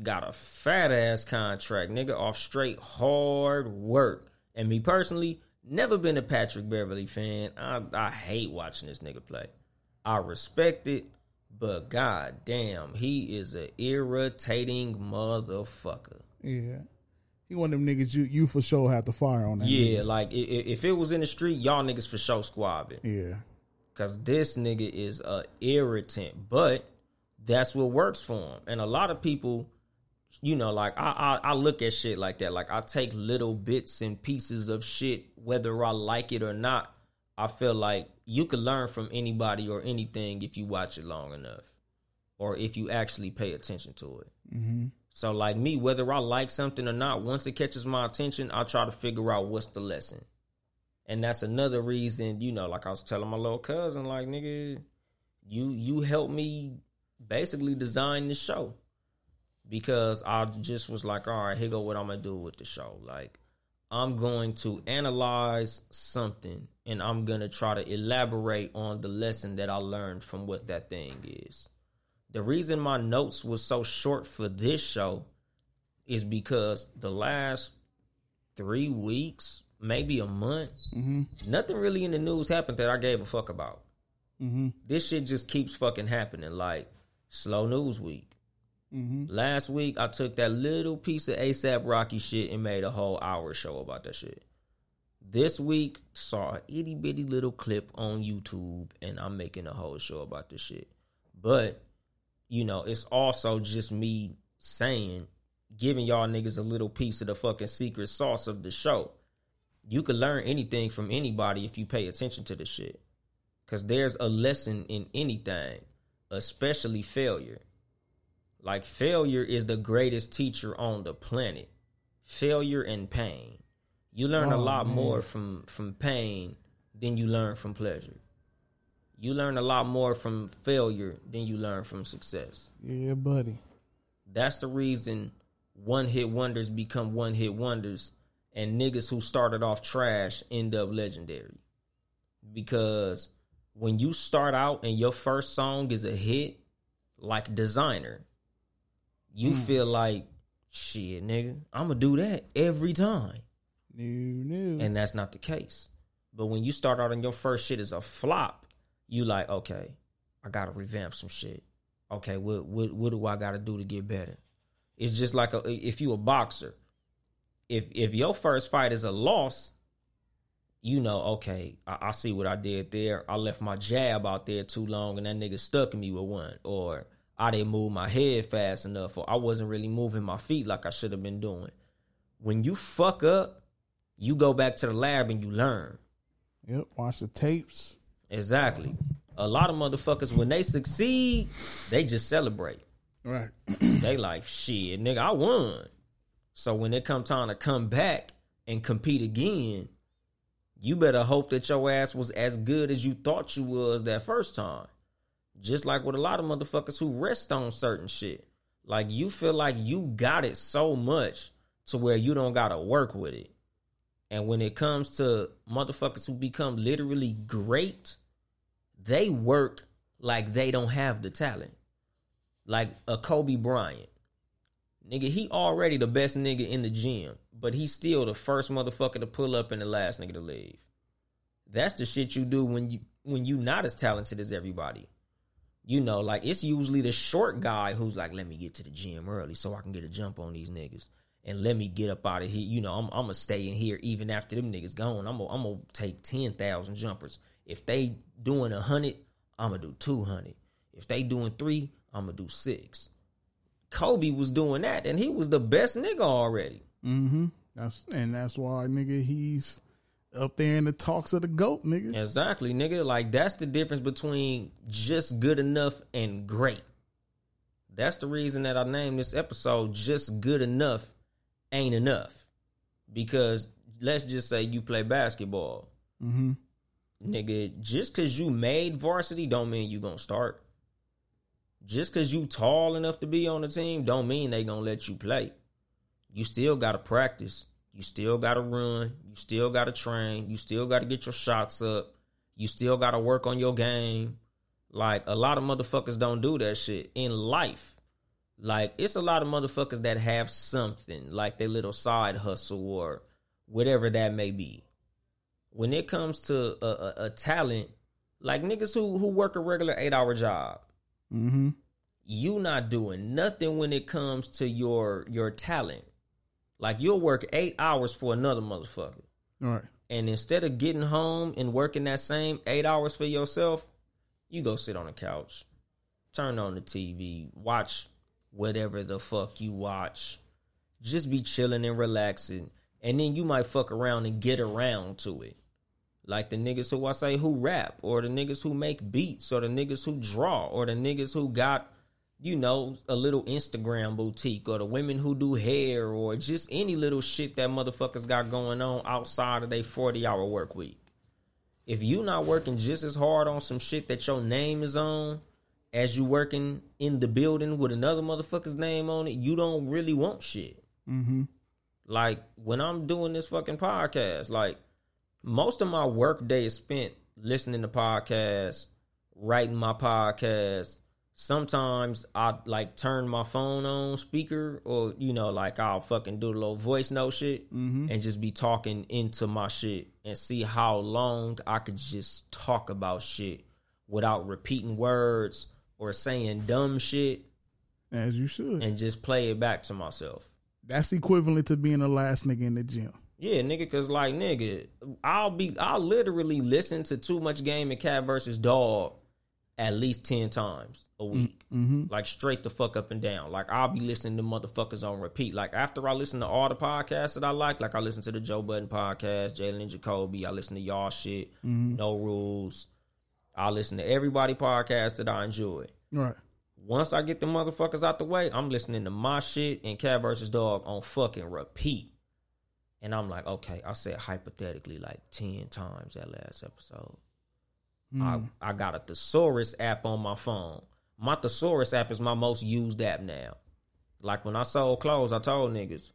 A: got a fat ass contract, nigga, off straight hard work. And me personally, never been a Patrick Beverley fan. I I hate watching this nigga play. I respect it, but god damn, he is a irritating motherfucker.
B: Yeah. He one of them niggas you you for sure have to fire on that.
A: Yeah, like i- i- if it was in the street, y'all niggas for sure squabbing.
B: Yeah.
A: Cause this nigga is a irritant, but that's what works for him. And a lot of people, you know, like I, I I look at shit like that. Like I take little bits and pieces of shit, whether I like it or not. I feel like you could learn from anybody or anything if you watch it long enough, or if you actually pay attention to it.
B: Mm-hmm.
A: So like me, whether I like something or not, once it catches my attention, I try to figure out what's the lesson. And that's another reason, you know, like I was telling my little cousin, like, nigga, you you helped me basically design the show. Because I just was like, all right, here go what I'm gonna do with the show. Like, I'm going to analyze something and I'm gonna try to elaborate on the lesson that I learned from what that thing is. The reason my notes was so short for this show is because the last three weeks, maybe a month,
B: Mm-hmm.
A: nothing really in the news happened that I gave a fuck about.
B: Mm-hmm.
A: This shit just keeps fucking happening. Like slow news week.
B: Mm-hmm.
A: Last week, I took that little piece of ASAP Rocky shit and made a whole hour show about that shit. This week, saw an itty bitty little clip on YouTube, and I'm making a whole show about this shit. But, you know, it's also just me saying, giving y'all niggas a little piece of the fucking secret sauce of the show. You can learn anything from anybody if you pay attention to the shit. Because there's a lesson in anything, especially failure. Like failure is the greatest teacher on the planet. Failure and pain. You learn a
B: Oh,
A: lot
B: man.
A: more from from pain than you learn from pleasure. You learn a lot more from failure than you learn from success.
B: Yeah, buddy.
A: That's the reason one hit wonders become one hit wonders and niggas who started off trash end up legendary. Because when you start out and your first song is a hit, like Desiigner, you mm. feel like shit, nigga, I'ma do that every time.
B: New, new.
A: And that's not the case. But when you start out and your first shit is a flop, you like, okay, I gotta revamp some shit. Okay, what what what do I gotta do to get better? It's just like a, if you a boxer. If if your first fight is a loss, you know, okay, I, I see what I did there. I left my jab out there too long and that nigga stuck me with one. Or I didn't move my head fast enough, or I wasn't really moving my feet like I should have been doing. When you fuck up, you go back to the lab and you learn.
B: Yep. Watch the tapes.
A: Exactly. A lot of motherfuckers, when they succeed, they just celebrate.
B: Right.
A: they like, shit, nigga, I won. So when it come time to come back and compete again, you better hope that your ass was as good as you thought you was that first time. Just like with a lot of motherfuckers who rest on certain shit. Like you feel like you got it so much to where you don't gotta work with it. And when it comes to motherfuckers who become literally great, they work like they don't have the talent. Like a Kobe Bryant. Nigga, he already the best nigga in the gym, but he's still the first motherfucker to pull up and the last nigga to leave. That's the shit you do when you when you not as talented as everybody. You know, like it's usually the short guy who's like, let me get to the gym early so I can get a jump on these niggas. And let me get up out of here. You know, I'm, I'm gonna stay in here even after them niggas gone. I'm gonna, I'm gonna take ten thousand jumpers. If they doing a hundred, I'm gonna do two hundred. If they doing three, I'm gonna do six. Kobe was doing that, and he was the best nigga already.
B: Mm-hmm. That's and that's why nigga he's up there in the talks of the goat, nigga.
A: Exactly, nigga. Like that's the difference between just good enough and great. That's the reason that I named this episode "Just Good Enough Ain't Enough," because let's just say you play basketball,
B: Mm-hmm.
A: nigga. Just because you made varsity don't mean you gonna start. Just because you tall enough to be on the team don't mean they gonna let you play. You still gotta practice. You still gotta run. You still gotta train. You still gotta get your shots up. You still gotta work on your game. Like a lot of motherfuckers don't do that shit in life. Like it's a lot of motherfuckers that have something like their little side hustle or whatever that may be. When it comes to a, a, a talent, like niggas who who work a regular eight hour job,
B: Mm-hmm.
A: you not doing nothing when it comes to your your talent. Like you'll work eight hours for another motherfucker.
B: All right.
A: And instead of getting home and working that same eight hours for yourself, you go sit on the couch, turn on the TV, watch whatever the fuck you watch. Just be chilling and relaxing. And then you might fuck around and get around to it. Like the niggas who I say who rap, or the niggas who make beats, or the niggas who draw, or the niggas who got, you know, a little Instagram boutique, or the women who do hair, or just any little shit that motherfuckers got going on outside of their 40 hour work week. If you not working just as hard on some shit that your name is on as you working in the building with another motherfucker's name on it, you don't really want shit.
B: Mm-hmm.
A: Like when I'm doing this fucking podcast, like most of my work day is spent listening to podcasts, writing my podcast. Sometimes I like turn my phone on speaker or you know like I'll fucking do a little voice note shit mm-hmm. and just be talking into my shit and see how long I could just talk about shit without repeating words or saying dumb shit
B: As you should.
A: and just play it back to myself.
B: That's equivalent to being the last nigga in the gym.
A: Yeah, nigga, cause like nigga, I'll be I'll literally listen to too much game and cat versus dog at least ten times a mm, week. Mm-hmm. Like straight the fuck up and down. Like I'll be listening to motherfuckers on repeat. Like after I listen to all the podcasts that I like, like I listen to the Joe Budden podcast, Jalen and Jacoby, I listen to y'all shit, mm-hmm. no rules. I listen to everybody podcast that I enjoy.
B: Right.
A: Once I get the motherfuckers out the way, I'm listening to my shit and Cat versus Dog on fucking repeat. And I'm like, okay, I said hypothetically like 10 times that last episode. I, hmm. I got a Thesaurus app on my phone. My Thesaurus app is my most used app now. Like when I sold clothes, I told niggas,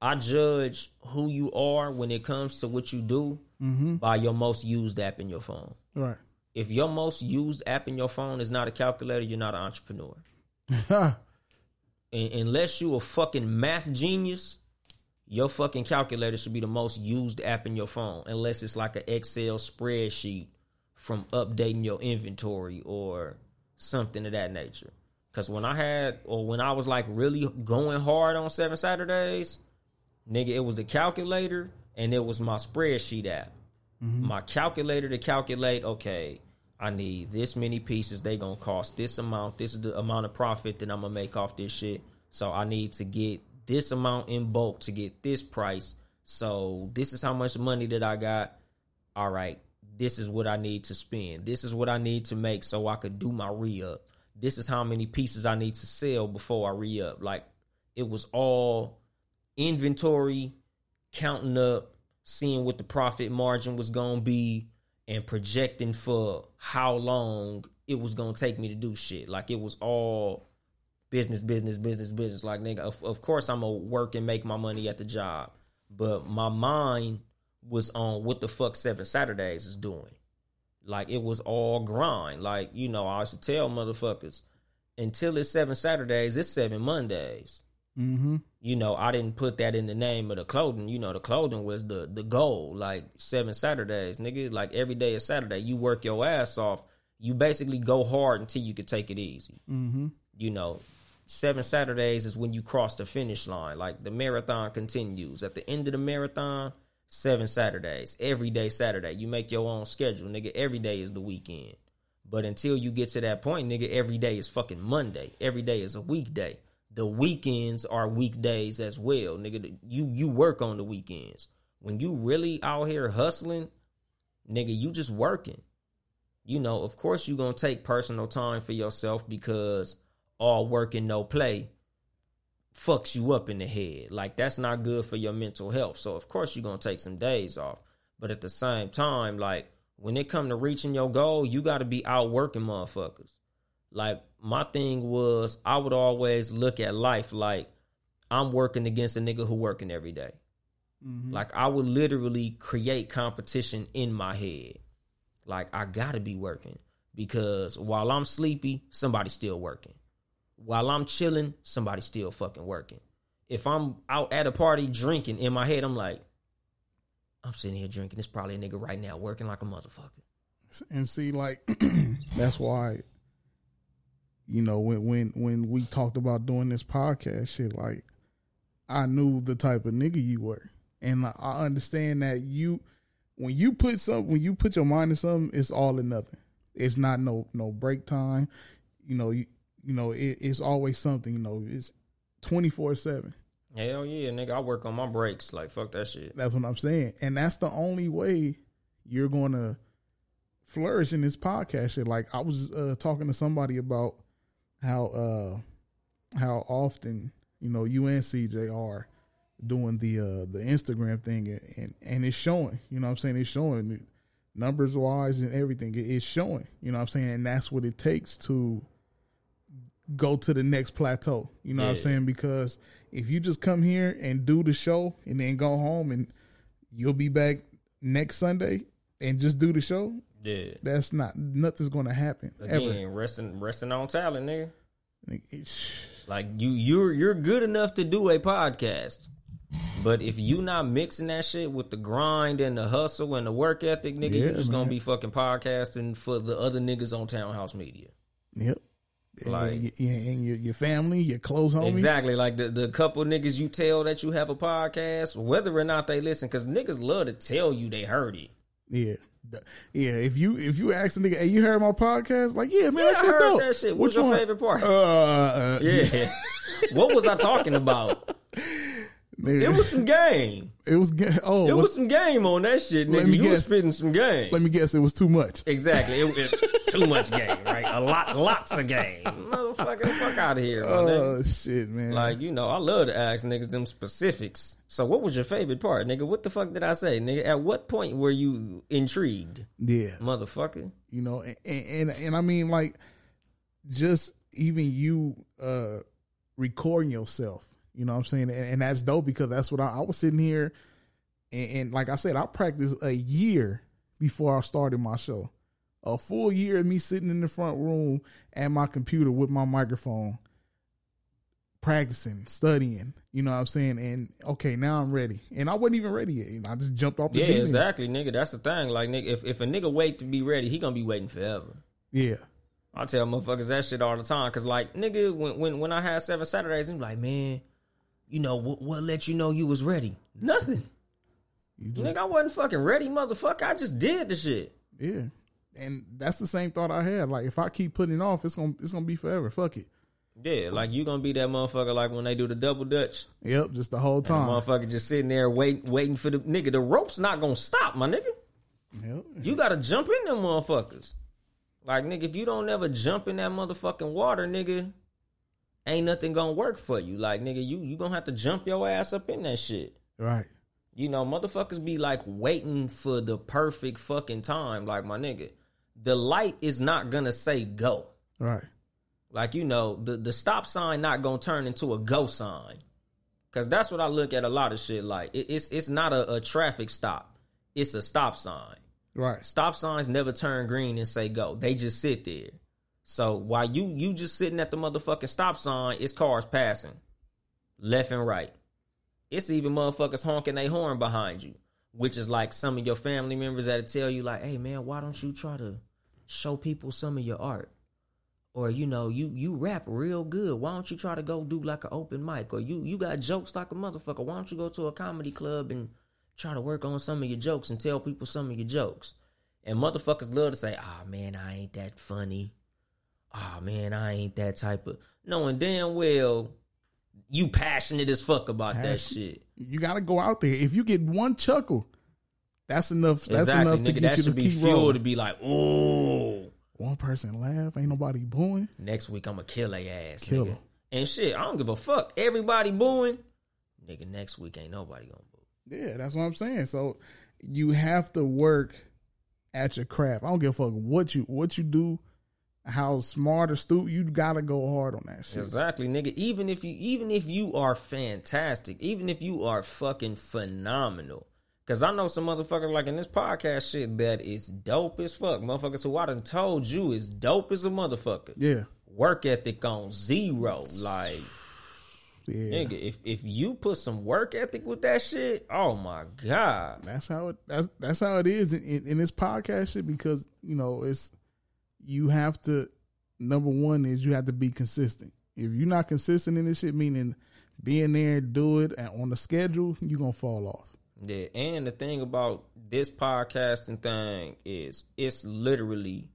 A: I judge who you are when it comes to what you do mm-hmm. by your most used app in your phone.
B: Right.
A: If your most used app in your phone is not a calculator, you're not an entrepreneur. Unless you a fucking math genius, your fucking calculator should be the most used app in your phone. Unless it's like an Excel spreadsheet from updating your inventory or something of that nature. Cause when I had or when I was like really going hard on seven Saturdays, nigga, it was the calculator and it was my spreadsheet app. Mm-hmm. My calculator to calculate, okay, I need this many pieces. They gonna cost this amount. This is the amount of profit that I'm gonna make off this shit. So I need to get this amount in bulk to get this price. So this is how much money that I got. All right, this is what I need to spend. This is what I need to make so I could do my re up. This is how many pieces I need to sell before I re up. Like it was all inventory, counting up, seeing what the profit margin was gonna be, and projecting for how long it was gonna take me to do shit. Like it was all business, business, business, business. Like nigga, of, of course I'm gonna work and make my money at the job, but my mind was on what the fuck Seven Saturdays is doing. Like it was all grind. Like you know, I used to tell motherfuckers until it's Seven Saturdays, it's Seven Mondays.
B: Mm-hmm.
A: You know, I didn't put that in the name of the clothing. You know, the clothing was the the goal. Like seven Saturdays, nigga. Like every day is Saturday. You work your ass off. You basically go hard until you can take it easy.
B: Mm-hmm.
A: You know, seven Saturdays is when you cross the finish line. Like the marathon continues. At the end of the marathon, seven Saturdays. Every day Saturday. You make your own schedule, nigga. Every day is the weekend. But until you get to that point, nigga, every day is fucking Monday. Every day is a weekday. The weekends are weekdays as well, nigga. You you work on the weekends. When you really out here hustling, nigga, you just working. You know, of course you gonna take personal time for yourself because all work and no play fucks you up in the head. Like that's not good for your mental health. So of course you're gonna take some days off. But at the same time, like when it come to reaching your goal, you gotta be out working motherfuckers. Like my thing was I would always look at life like I'm working against a nigga who working every day. Mm-hmm. Like I would literally create competition in my head. Like I gotta be working because while I'm sleepy, somebody's still working. While I'm chilling, somebody's still fucking working. If I'm out at a party drinking, in my head, I'm like, I'm sitting here drinking. It's probably a nigga right now working like a motherfucker.
B: and see like that's why you know when when when we talked about doing this podcast shit like i knew the type of nigga you were and I- understand that you when you put some when you put your mind to something it's all or nothing it's not no no break time you know you you know it, it's always something you know it's 24 7
A: Hell yeah, nigga. I work on my breaks. Like fuck that shit.
B: That's what I'm saying. And that's the only way you're going to flourish in this podcast shit. Like I was uh, talking to somebody about how uh how often, you know, you and CJ are doing the uh the Instagram thing and and, and it's showing, you know what I'm saying? It's showing numbers wise and everything. It- It's showing, you know what I'm saying? And that's what it takes to go to the next plateau. You know what I'm saying? Because if you just come here and do the show and then go home and you'll be back next Sunday and just do the show,
A: Yeah.
B: that's not nothing's gonna happen
A: Again,
B: ever.
A: resting resting on talent, nigga.
B: Like,
A: you you're you're good enough to do a podcast. But if you not mixing that shit with the grind and the hustle and the work ethic, nigga, you
B: Yeah,
A: just gonna be fucking podcasting for the other niggas on Townhouse Media.
B: Yep.
A: Like-
B: and, your your family, your close homies.
A: Exactly. Like the, the couple niggas you tell that you have a podcast, whether or not they listen, because niggas love to tell you they heard it.
B: Yeah. Yeah, if you if you ask a nigga, hey, you heard my podcast? Like, yeah, man,
A: Yeah,
B: that
A: I
B: shit
A: heard
B: dope.
A: that shit. What's your
B: one?
A: favorite part?
B: Uh, uh
A: Yeah. what was I talking about?
B: nigga,
A: It was some game.
B: it was ga- oh,
A: It was some game on that shit, nigga. You was
B: guess.
A: spitting some game.
B: let me guess, it was too much.
A: Exactly. It, it, too much game, right? A lot, lots of game. Motherfucker, fuck out of here, my nigga.
B: Oh shit, man!
A: Like, you know, I love to ask niggas them specifics. So what was your favorite part, nigga? What the fuck did I say, nigga? At what point were you intrigued?
B: yeah,
A: Motherfucker.
B: you know, and, and and I mean, like, just even you uh recording yourself, you know what I'm saying, and, and that's dope because that's what I, I was sitting here, and, and like I said, I practiced a year before I started my show, a full year of me sitting in the front room at my computer with my microphone, practicing, studying, you know what I'm saying, and okay, now I'm ready, and I wasn't even ready yet, you know, I just jumped off the
A: Yeah, exactly, nigga. That's the thing. Like, nigga, if, if a nigga wait to be ready, he gonna be waiting forever.
B: yeah.
A: I tell motherfuckers that shit all the time. Cause like, nigga, when when, when I had seven Saturdays, I'm like, man, you know what? What let you know you was ready? Nothing.
B: You just
A: Nigga, I wasn't fucking ready, motherfucker. I just did the shit.
B: Yeah. And that's the same thought I had. Like if I keep putting it off, it's gonna it's gonna be forever. Fuck it.
A: Yeah, like you gonna be that motherfucker like when they do the double dutch.
B: Yep, just the whole
A: And the
B: time.
A: motherfucker just sitting there waiting waiting for the nigga. The rope's not gonna stop, my nigga.
B: Yep.
A: You gotta jump in them motherfuckers. Like nigga, if you don't ever jump in that motherfucking water, nigga, ain't nothing gonna work for you. Like nigga, you you gonna have to jump your ass up in that shit.
B: Right.
A: You know, motherfuckers be like waiting for the perfect fucking time. Like my nigga, the light is not gonna say go.
B: Right.
A: Like you know, the the stop sign not gonna turn into a go sign, because that's what I look at a lot of shit like. It, it's it's not a, a traffic stop, it's a stop sign.
B: Right.
A: Stop signs never turn green and say go; they just sit there. So while you you just sitting at the motherfucking stop sign, it's cars passing, left and right. It's even motherfuckers honking their horn behind you, which is like some of your family members that tell you like, "Hey man, why don't you try to show people some of your art?" or you know you you rap real good. Why don't you try to go do like an open mic? Or you you got jokes like a motherfucker. Why don't you go to a comedy club and try to work on some of your jokes and tell people some of your jokes? And motherfuckers love to say ah man i ain't that funny. Ah man i ain't that type of knowing damn well you passionate as fuck about that shit.
B: You got to go out there. If you get one chuckle, that's enough. That's
A: exactly
B: enough to get
A: that
B: you to
A: be
B: keep
A: fuel to be like oh
B: One person laugh, ain't nobody booing.
A: next week i'ma kill a ass
B: Kill
A: nigga.
B: 'em.
A: and shit i don't give a fuck everybody booing nigga next week ain't nobody gonna boo
B: Yeah, that's what I'm saying. So you have to work at your craft. I don't give a fuck what you what you do, how smart or stupid. You gotta go hard on that shit.
A: Exactly, nigga. Even if you even if you are fantastic, even if you are fucking phenomenal. Cause I know some motherfuckers like in this podcast shit that is dope as fuck. Motherfuckers who I done told you is dope as a motherfucker.
B: Yeah,
A: Work ethic on zero. Like,
B: yeah.
A: nigga, if if you put some work ethic with that shit, oh my God.
B: That's how it. That's that's how it is in, in, in this podcast shit because you know it's you have to. Number one is you have to be consistent. If you're not consistent in this shit, meaning being there, do it and on the schedule, you're gonna fall off.
A: Yeah, and the thing about this podcasting thing is it's literally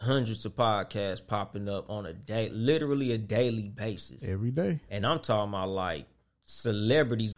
A: hundreds of podcasts popping up on a day, literally a daily basis.
B: Every day.
A: And I'm talking about like celebrities.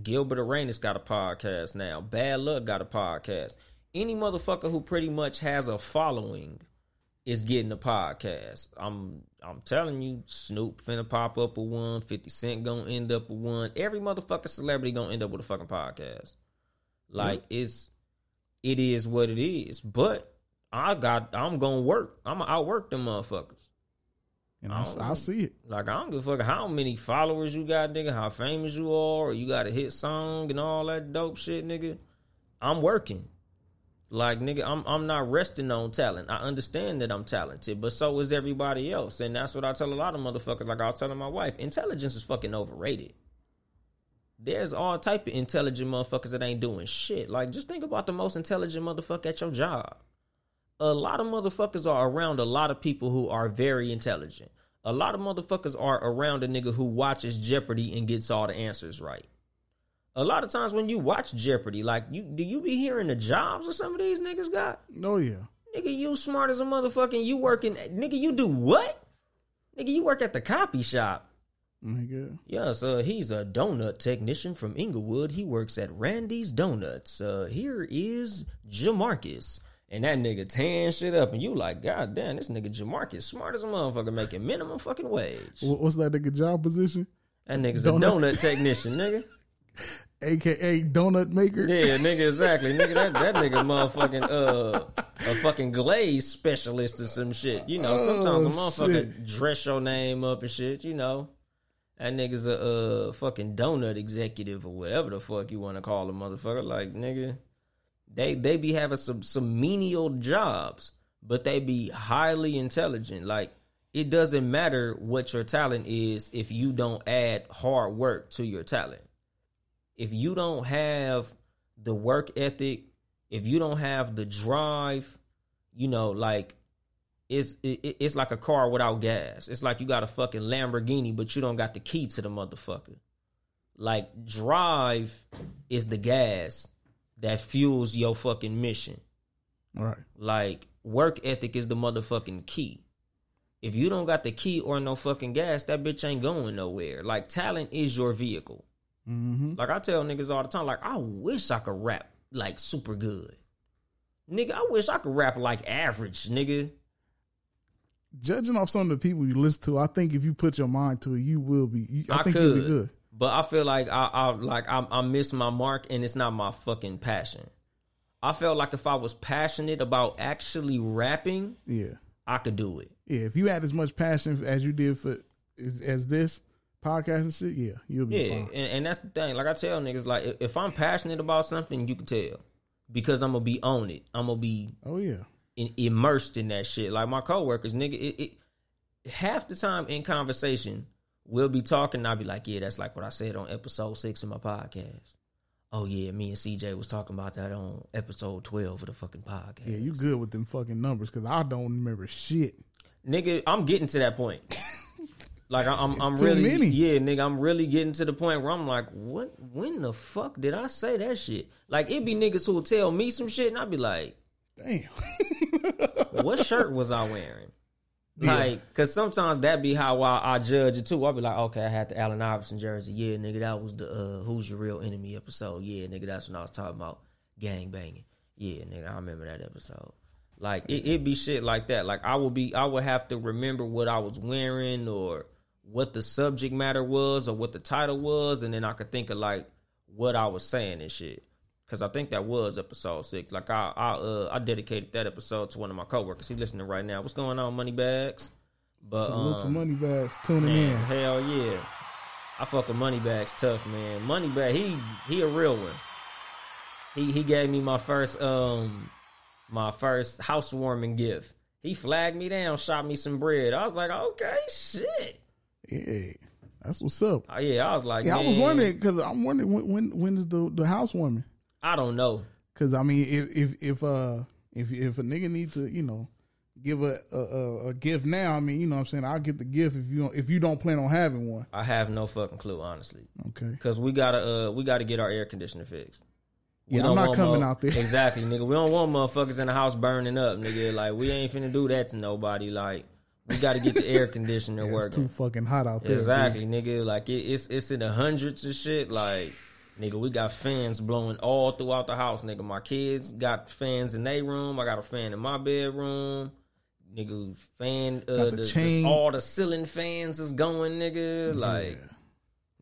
A: Gilbert Arenas got a podcast now. Bad Luck got a podcast. Any motherfucker who pretty much has a following is getting a podcast. I'm I'm telling you, Snoop finna pop up with one. Fifty Cent gonna end up with one. Every motherfucking celebrity gonna end up with a fucking podcast. Like it's it is what it is. But I got I'm gonna work. I'm gonna outwork them motherfuckers.
B: And I, I um, see it.
A: Like I don't give a fuck how many followers you got, nigga, how famous you are, or you got a hit song and all that dope shit, nigga. I'm working. Like nigga, I'm I'm not resting on talent. I understand that I'm talented, but so is everybody else. And that's what I tell a lot of motherfuckers. Like I was telling my wife, intelligence is fucking overrated. There's all type of intelligent motherfuckers that ain't doing shit. Like just think about the most intelligent motherfucker at your job a lot of motherfuckers are around a lot of people who are very intelligent. A lot of motherfuckers are around a nigga who watches Jeopardy and gets all the answers right. A lot of times when you watch Jeopardy, like you do you be hearing the jobs that some of these niggas got?
B: Oh yeah.
A: Nigga, you smart as a motherfucking you working nigga, you do what? Nigga, you work at the copy shop.
B: Nigga.
A: Yes, uh, he's a donut technician from Inglewood. He works at Randy's Donuts. Uh, here is Jamarcus. And that nigga tan shit up, and you like, God damn, this nigga Jamarcus smart as a motherfucker, making minimum fucking wage.
B: What's that nigga job position?
A: That nigga's
B: Donut.
A: a donut technician, nigga.
B: AKA donut maker.
A: Yeah, nigga, exactly, nigga. That that nigga, motherfucking uh, a fucking glaze specialist or some shit. You know, sometimes a
B: Oh,
A: motherfucker
B: shit.
A: dress your name up and shit. You know, that nigga's a uh fucking donut executive or whatever the fuck you want to call a motherfucker. Like, nigga, they they be having some some menial jobs, but they be highly intelligent. Like, it doesn't matter what your talent is if you don't add hard work to your talent if you don't have the work ethic, if you don't have the drive, you know, like it's it, it's like a car without gas. It's like you got a fucking Lamborghini, but you don't got the key to the motherfucker. Like drive is the gas that fuels your fucking mission.
B: Right.
A: Like work ethic is the motherfucking key. If you don't got the key or no fucking gas, that bitch ain't going nowhere. Like talent is your vehicle.
B: Mm-hmm.
A: Like I tell niggas all the time, like I wish I could rap like super good. Nigga, I wish I could rap like average, nigga.
B: Judging off some of the people you listen to, I think if you put your mind to it, you will be. You, I,
A: I,
B: think
A: could,
B: you'll be good.
A: But I feel like I, I like I, I miss my mark, and it's not my fucking passion. I felt like if I was passionate about actually rapping,
B: Yeah.
A: I could do it.
B: Yeah. If you had as much passion as you did for as, as this podcast and shit, yeah, you'll be
A: Yeah,
B: fine.
A: and, and that's the thing. Like I tell niggas, like if- if I'm passionate about something, you can tell because I'm gonna be on it. I'm gonna be
B: Oh yeah.
A: in, immersed in that shit. Like my coworkers, nigga, it, it half the time in conversation we'll be talking. and I'll be like, yeah, that's like what I said on episode six of my podcast. Oh yeah, me and CJ was talking about that on episode twelve of the fucking podcast.
B: Yeah, you good with them fucking numbers because I don't remember shit.
A: nigga, I'm getting to that point. Like I- I'm, I'm
B: too
A: really,
B: many.
A: yeah, nigga, I'm really getting to the point where I'm like, what? When the fuck did I say that shit? Like it be niggas who'll tell me some shit, and I'd be like,
B: Damn.
A: what shirt was I wearing? Like, cause sometimes that be how I, I judge it too. I'll be like, okay, I had the Allen Iverson jersey. Yeah, nigga, that was the uh, Who's Your Real Enemy episode. Yeah, nigga, that's when I was talking about gang banging. Yeah, nigga, I remember that episode. Like it, it be shit like that. Like I would be, I would have to remember what I was wearing or what the subject matter was or what the title was, and then I could think of like what I was saying and shit. Cause I think that was episode six. Like I, I, uh, I dedicated that episode to one of my coworkers. He listening right now. What's going on, money bags? But
B: Salute to
A: um,
B: money bags tuning
A: man,
B: in.
A: hell yeah, I fuck with money bags tough, man. Money bag, he he a real one. He he gave me my first um my first housewarming gift. He flagged me down, shot me some bread. I was like, okay, shit.
B: Yeah, that's what's up.
A: Oh, yeah, I was like,
B: Yeah, I was wondering because I'm wondering when when when is the the housewarming?
A: I don't know.
B: Because I mean, if if if uh if if a nigga need to you know give a a, a a gift now, I mean you know what I'm saying I'll get the gift if you don't if you don't plan on having one.
A: I have no fucking clue, honestly.
B: Okay.
A: Cause we gotta uh we gotta get our air conditioner fixed. We
B: Yeah, I'm not coming
A: mo-
B: out there.
A: Exactly, nigga. We don't want motherfuckers in the house burning up, nigga. Like we ain't finna do that to nobody. Like we gotta get the air conditioner
B: It's
A: working.
B: too fucking hot out there.
A: Exactly, nigga. Like it, it's it's in the hundreds of shit. Like nigga, we got fans blowing all throughout the house, nigga. My kids got fans in their room. I got a fan in my bedroom. Nigga, fan uh,
B: the
A: the, all the ceiling fans is going, nigga. Like,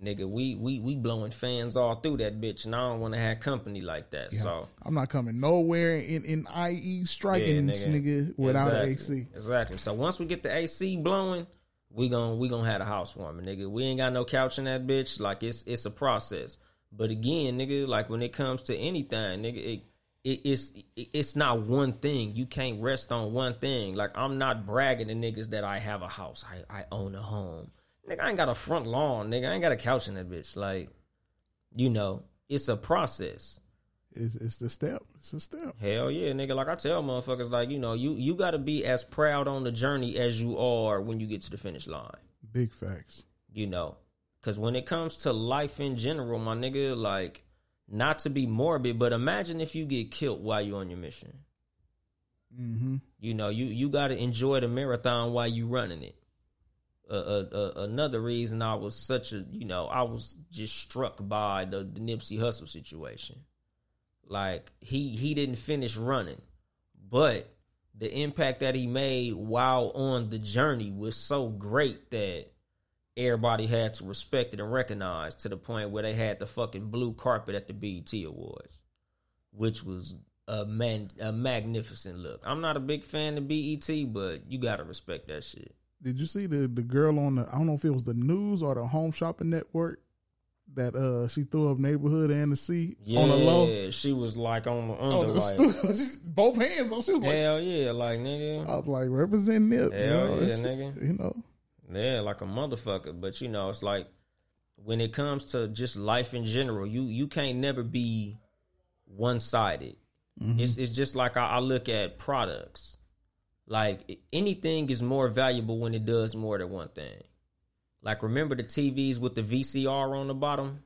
A: nigga, we we we blowing fans all through that bitch, and I don't want to have company like that.
B: Yeah.
A: So
B: I'm not coming nowhere in in IE striking
A: yeah,
B: nigga. without
A: exactly.
B: AC.
A: Exactly. So once we get the AC blowing, we gon' we gonna have a housewarming, nigga. We ain't got no couch in that bitch. Like it's it's a process. But again, nigga, like when it comes to anything, nigga, it, it it's it, it's not one thing. You can't rest on one thing. Like I'm not bragging to niggas that I have a house. I I own a home. Nigga, I ain't got a front lawn, nigga. I ain't got a couch in that bitch. Like, you know, it's a process.
B: It's, it's the step. It's a step.
A: Hell yeah, nigga. Like I tell motherfuckers, like, you know, you you gotta be as proud on the journey as you are when you get to the finish line.
B: Big facts.
A: You know. Cause when it comes to life in general, my nigga, like, not to be morbid, but imagine if you get killed while you're on your mission.
B: Mm-hmm.
A: You know, you you gotta enjoy the marathon while you running it. Uh, uh, uh, another reason I was such a, you know, I was just struck by the, the Nipsey Hussle situation. Like he he didn't finish running, but the impact that he made while on the journey was so great that everybody had to respect it and recognize to the point where they had the fucking blue carpet at the BET Awards, which was a man a magnificent look. I'm not a big fan of BET, but you gotta respect that shit.
B: Did you see the the girl on the? I don't know if it was the news or the Home Shopping Network that uh she threw up neighborhood and the sea
A: Yeah,
B: on the low.
A: Yeah, she was like on the under, like,
B: both hands. On. She was like,
A: hell yeah, like nigga,
B: I was like representing Nip. you know,
A: yeah, nigga.
B: You know,
A: Yeah, like a motherfucker. But you know, it's like when it comes to just life in general, you you can't never be one sided. Mm-hmm. It's it's just like I, I look at products. Like anything is more valuable when it does more than one thing. Like remember the TVs with the VCR on the bottom?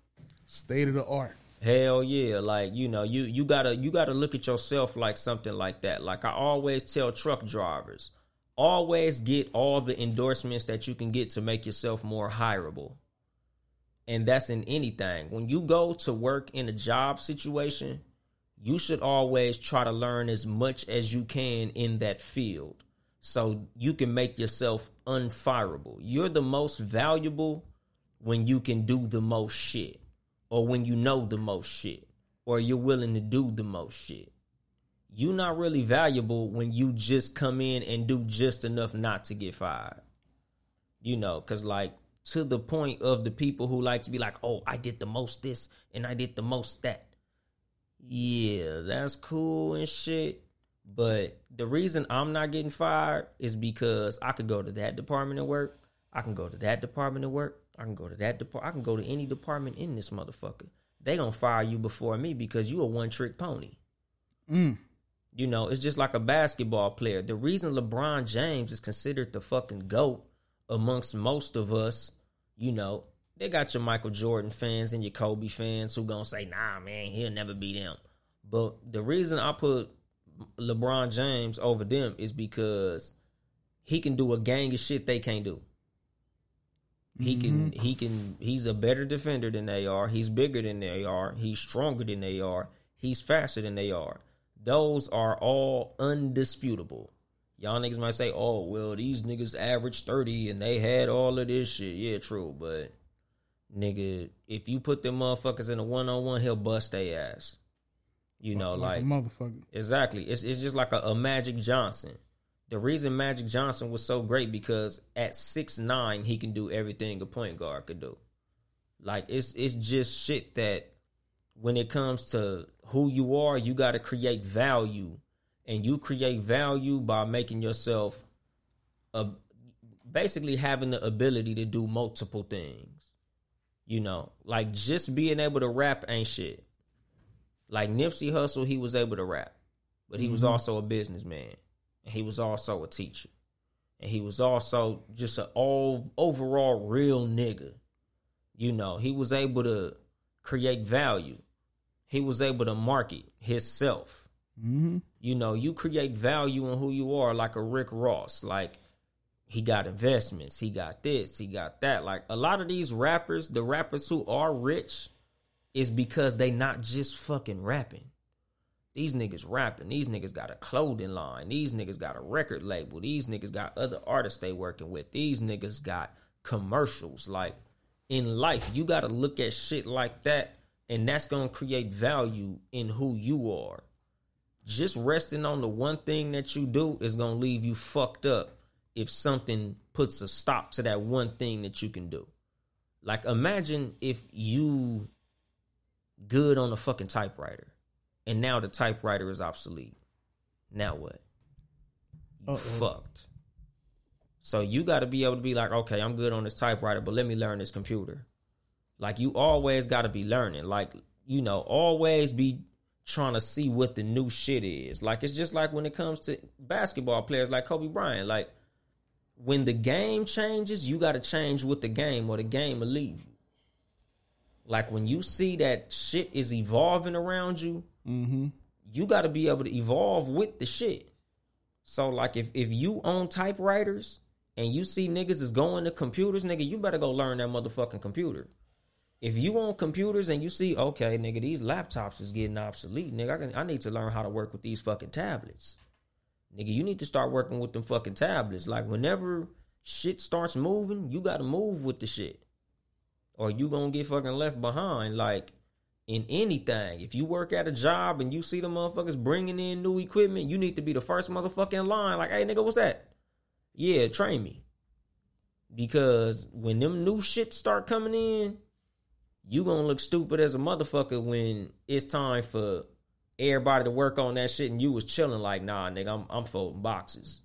B: state of the art.
A: Hell yeah! Like you know, you you gotta you gotta look at yourself like something like that. Like I always tell truck drivers, always get all the endorsements that you can get to make yourself more hireable. And that's in anything. When you go to work in a job situation, you should always try to learn as much as you can in that field so you can make yourself unfireable. You're the most valuable when you can do the most shit or when you know the most shit or you're willing to do the most shit. You're not really valuable when you just come in and do just enough not to get fired. You know, cuz like to the point of the people who like to be like, "Oh, I did the most this and I did the most that." Yeah, that's cool and shit. But the reason I'm not getting fired is because I could go to that department and work. I can go to that department and work. I can go to that department. I can go to any department in this motherfucker. They gonna fire you before me because you a one trick pony. Mm. You know, it's just like a basketball player. The reason LeBron James is considered the fucking GOAT amongst most of us, you know, they got your Michael Jordan fans and your Kobe fans who gonna say, nah, man, he'll never beat them. But the reason I put LeBron James over them is because he can do a gang of shit they can't do. He can mm-hmm. he can he's a better defender than they are. He's bigger than they are. He's stronger than they are. He's faster than they are. Those are all undisputable. Y'all niggas might say, "Oh, well, these niggas average 30 and they had all of this shit." Yeah, true, but nigga, if you put them motherfuckers in a one-on-one, he'll bust their ass. You know, like,
B: a motherfucker.
A: Exactly. It's it's just like a, a Magic Johnson. The reason Magic Johnson was so great because at six nine he can do everything a point guard could do. Like it's it's just shit that when it comes to who you are, you got to create value, and you create value by making yourself a basically having the ability to do multiple things. You know, like just being able to rap ain't shit. Like Nipsey Hussle, he was able to rap, but he was mm-hmm. also a businessman, and he was also a teacher, and he was also just an all overall real nigga. You know, he was able to create value. He was able to market himself. Mm-hmm. You know, you create value in who you are, like a Rick Ross. Like he got investments, he got this, he got that. Like a lot of these rappers, the rappers who are rich, is because they not just fucking rapping. These niggas rapping. These niggas got a clothing line. These niggas got a record label. These niggas got other artists they working with. These niggas got commercials. Like in life, you got to look at shit like that, and that's gonna create value in who you are. Just resting on the one thing that you do is gonna leave you fucked up if something puts a stop to that one thing that you can do. Like imagine if you good on a fucking typewriter and now the typewriter is obsolete. Now what? You fucked. So you got to be able to be like, okay, I'm good on this typewriter, but let me learn this computer. Like you always got to be learning. Like you know, always be trying to see what the new shit is. Like it's just like when it comes to basketball players like Kobe Bryant. Like when the game changes, you got to change with the game, or the game will leave you. Like when you see that shit is evolving around you, mm-hmm. you got to be able to evolve with the shit. So like if if you own typewriters and you see niggas is going to computers, nigga, you better go learn that motherfucking computer. If you own computers and you see, okay, nigga, these laptops is getting obsolete, nigga, I, can, I need to learn how to work with these fucking tablets. Nigga, you need to start working with them fucking tablets. Like whenever shit starts moving, you gotta move with the shit. Or you gonna get fucking left behind. Like in anything. If you work at a job and you see the motherfuckers bringing in new equipment, you need to be the first motherfucking line. Like, hey, nigga, what's that? Yeah, train me. Because when them new shit start coming in, you gonna look stupid as a motherfucker when it's time for everybody to work on that shit and you was chilling like, nah, nigga, I'm I'm folding boxes.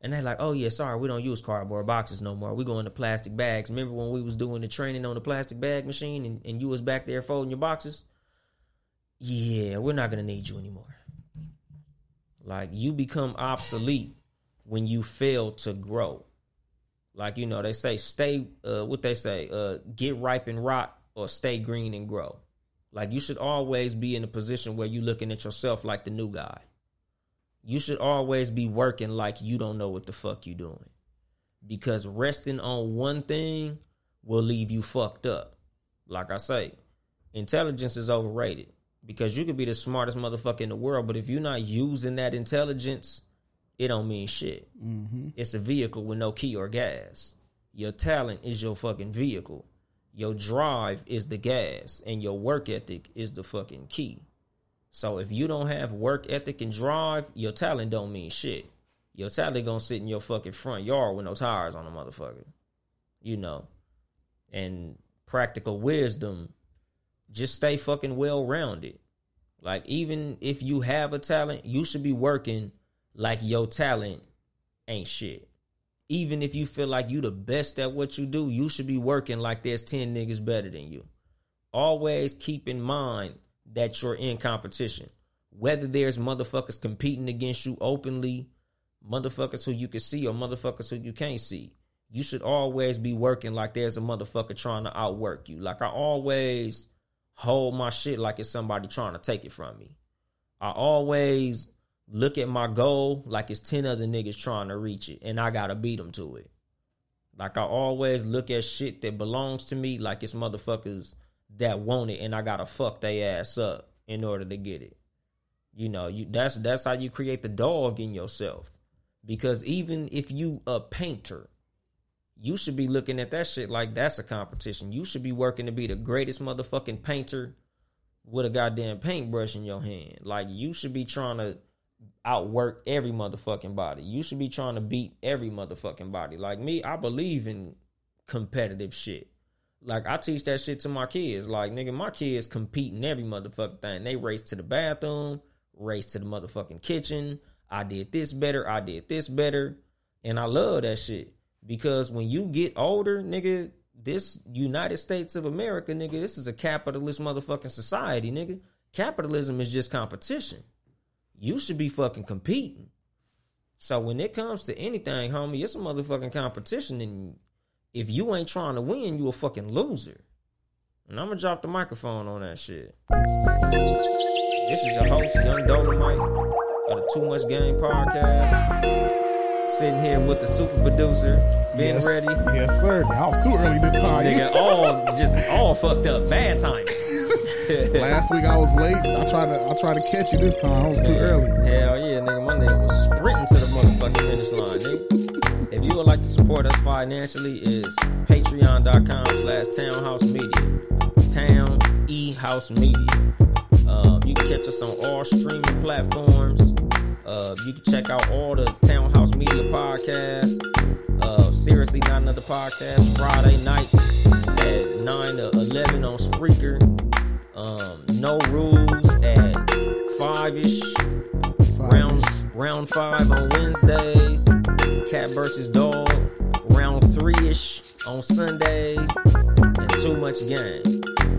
A: And they like, oh yeah, sorry, we don't use cardboard boxes no more. We go into plastic bags. Remember when we was doing the training on the plastic bag machine and, and you was back there folding your boxes? Yeah, we're not gonna need you anymore. Like you become obsolete when you fail to grow. Like you know, they say stay. Uh, what they say? Uh, get ripe and rot, or stay green and grow. Like you should always be in a position where you're looking at yourself like the new guy. You should always be working like you don't know what the fuck you doing. Because resting on one thing will leave you fucked up. Like I say, intelligence is overrated. Because you could be the smartest motherfucker in the world, but if you're not using that intelligence, it don't mean shit. Mm-hmm. It's a vehicle with no key or gas. Your talent is your fucking vehicle. Your drive is the gas, and your work ethic is the fucking key. So if you don't have work ethic and drive, your talent don't mean shit. Your talent gonna sit in your fucking front yard with no tires on a motherfucker. You know. And practical wisdom just stay fucking well rounded. Like even if you have a talent, you should be working like your talent ain't shit. Even if you feel like you the best at what you do, you should be working like there's 10 niggas better than you. Always keep in mind that you're in competition. Whether there's motherfuckers competing against you openly, motherfuckers who you can see or motherfuckers who you can't see. You should always be working like there's a motherfucker trying to outwork you. Like I always hold my shit like it's somebody trying to take it from me. I always look at my goal like it's 10 other niggas trying to reach it and I got to beat them to it. Like I always look at shit that belongs to me like it's motherfuckers that want it and I got to fuck they ass up in order to get it. You know, you that's that's how you create the dog in yourself. Because even if you a painter, you should be looking at that shit like that's a competition. You should be working to be the greatest motherfucking painter with a goddamn paintbrush in your hand. Like you should be trying to outwork every motherfucking body. You should be trying to beat every motherfucking body. Like me, I believe in competitive shit. Like I teach that shit to my kids. Like nigga, my kids compete in every motherfucking thing. They race to the bathroom, race to the motherfucking kitchen. I did this better. I did this better, and I love that shit. Because when you get older, nigga, this United States of America, nigga, this is a capitalist motherfucking society, nigga. Capitalism is just competition. You should be fucking competing. So when it comes to anything, homie, it's a motherfucking competition, and if you ain't trying to win, you a fucking loser. And I'm gonna drop the microphone on that shit. This is your host, Yung Dolemite of the Too Much Game podcast sitting here with the super producer, Ben
B: yes,
A: Ready.
B: Yes, sir. I was too early this time.
A: Nigga, all just all fucked up. Bad timing.
B: Last week I was late. I tried to I tried to catch you this time. I was too early.
A: Hell yeah, nigga. My nigga was sprinting to the motherfucking finish line, nigga. If you would like to support us financially, is patreon.com slash townhouse media. Town E House Media. Um, you can catch us on all streaming platforms. Uh, you can check out all the Townhouse Media podcasts. Uh, Seriously, not another podcast. Friday nights at nine to eleven on Spreaker. Um, no rules at five ish. Round round five on Wednesdays. Cat versus dog. Round three ish on Sundays. And too much game.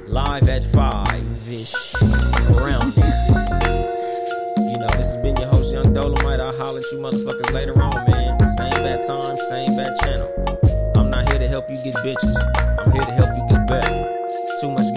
A: Live at five ish. Around there. You know, this has been your host, Yung Dolemite. I'll holler at you motherfuckers later on, man. Same bad time, same bad channel. I'm not here to help you get bitches. I'm here to help you get better. Too much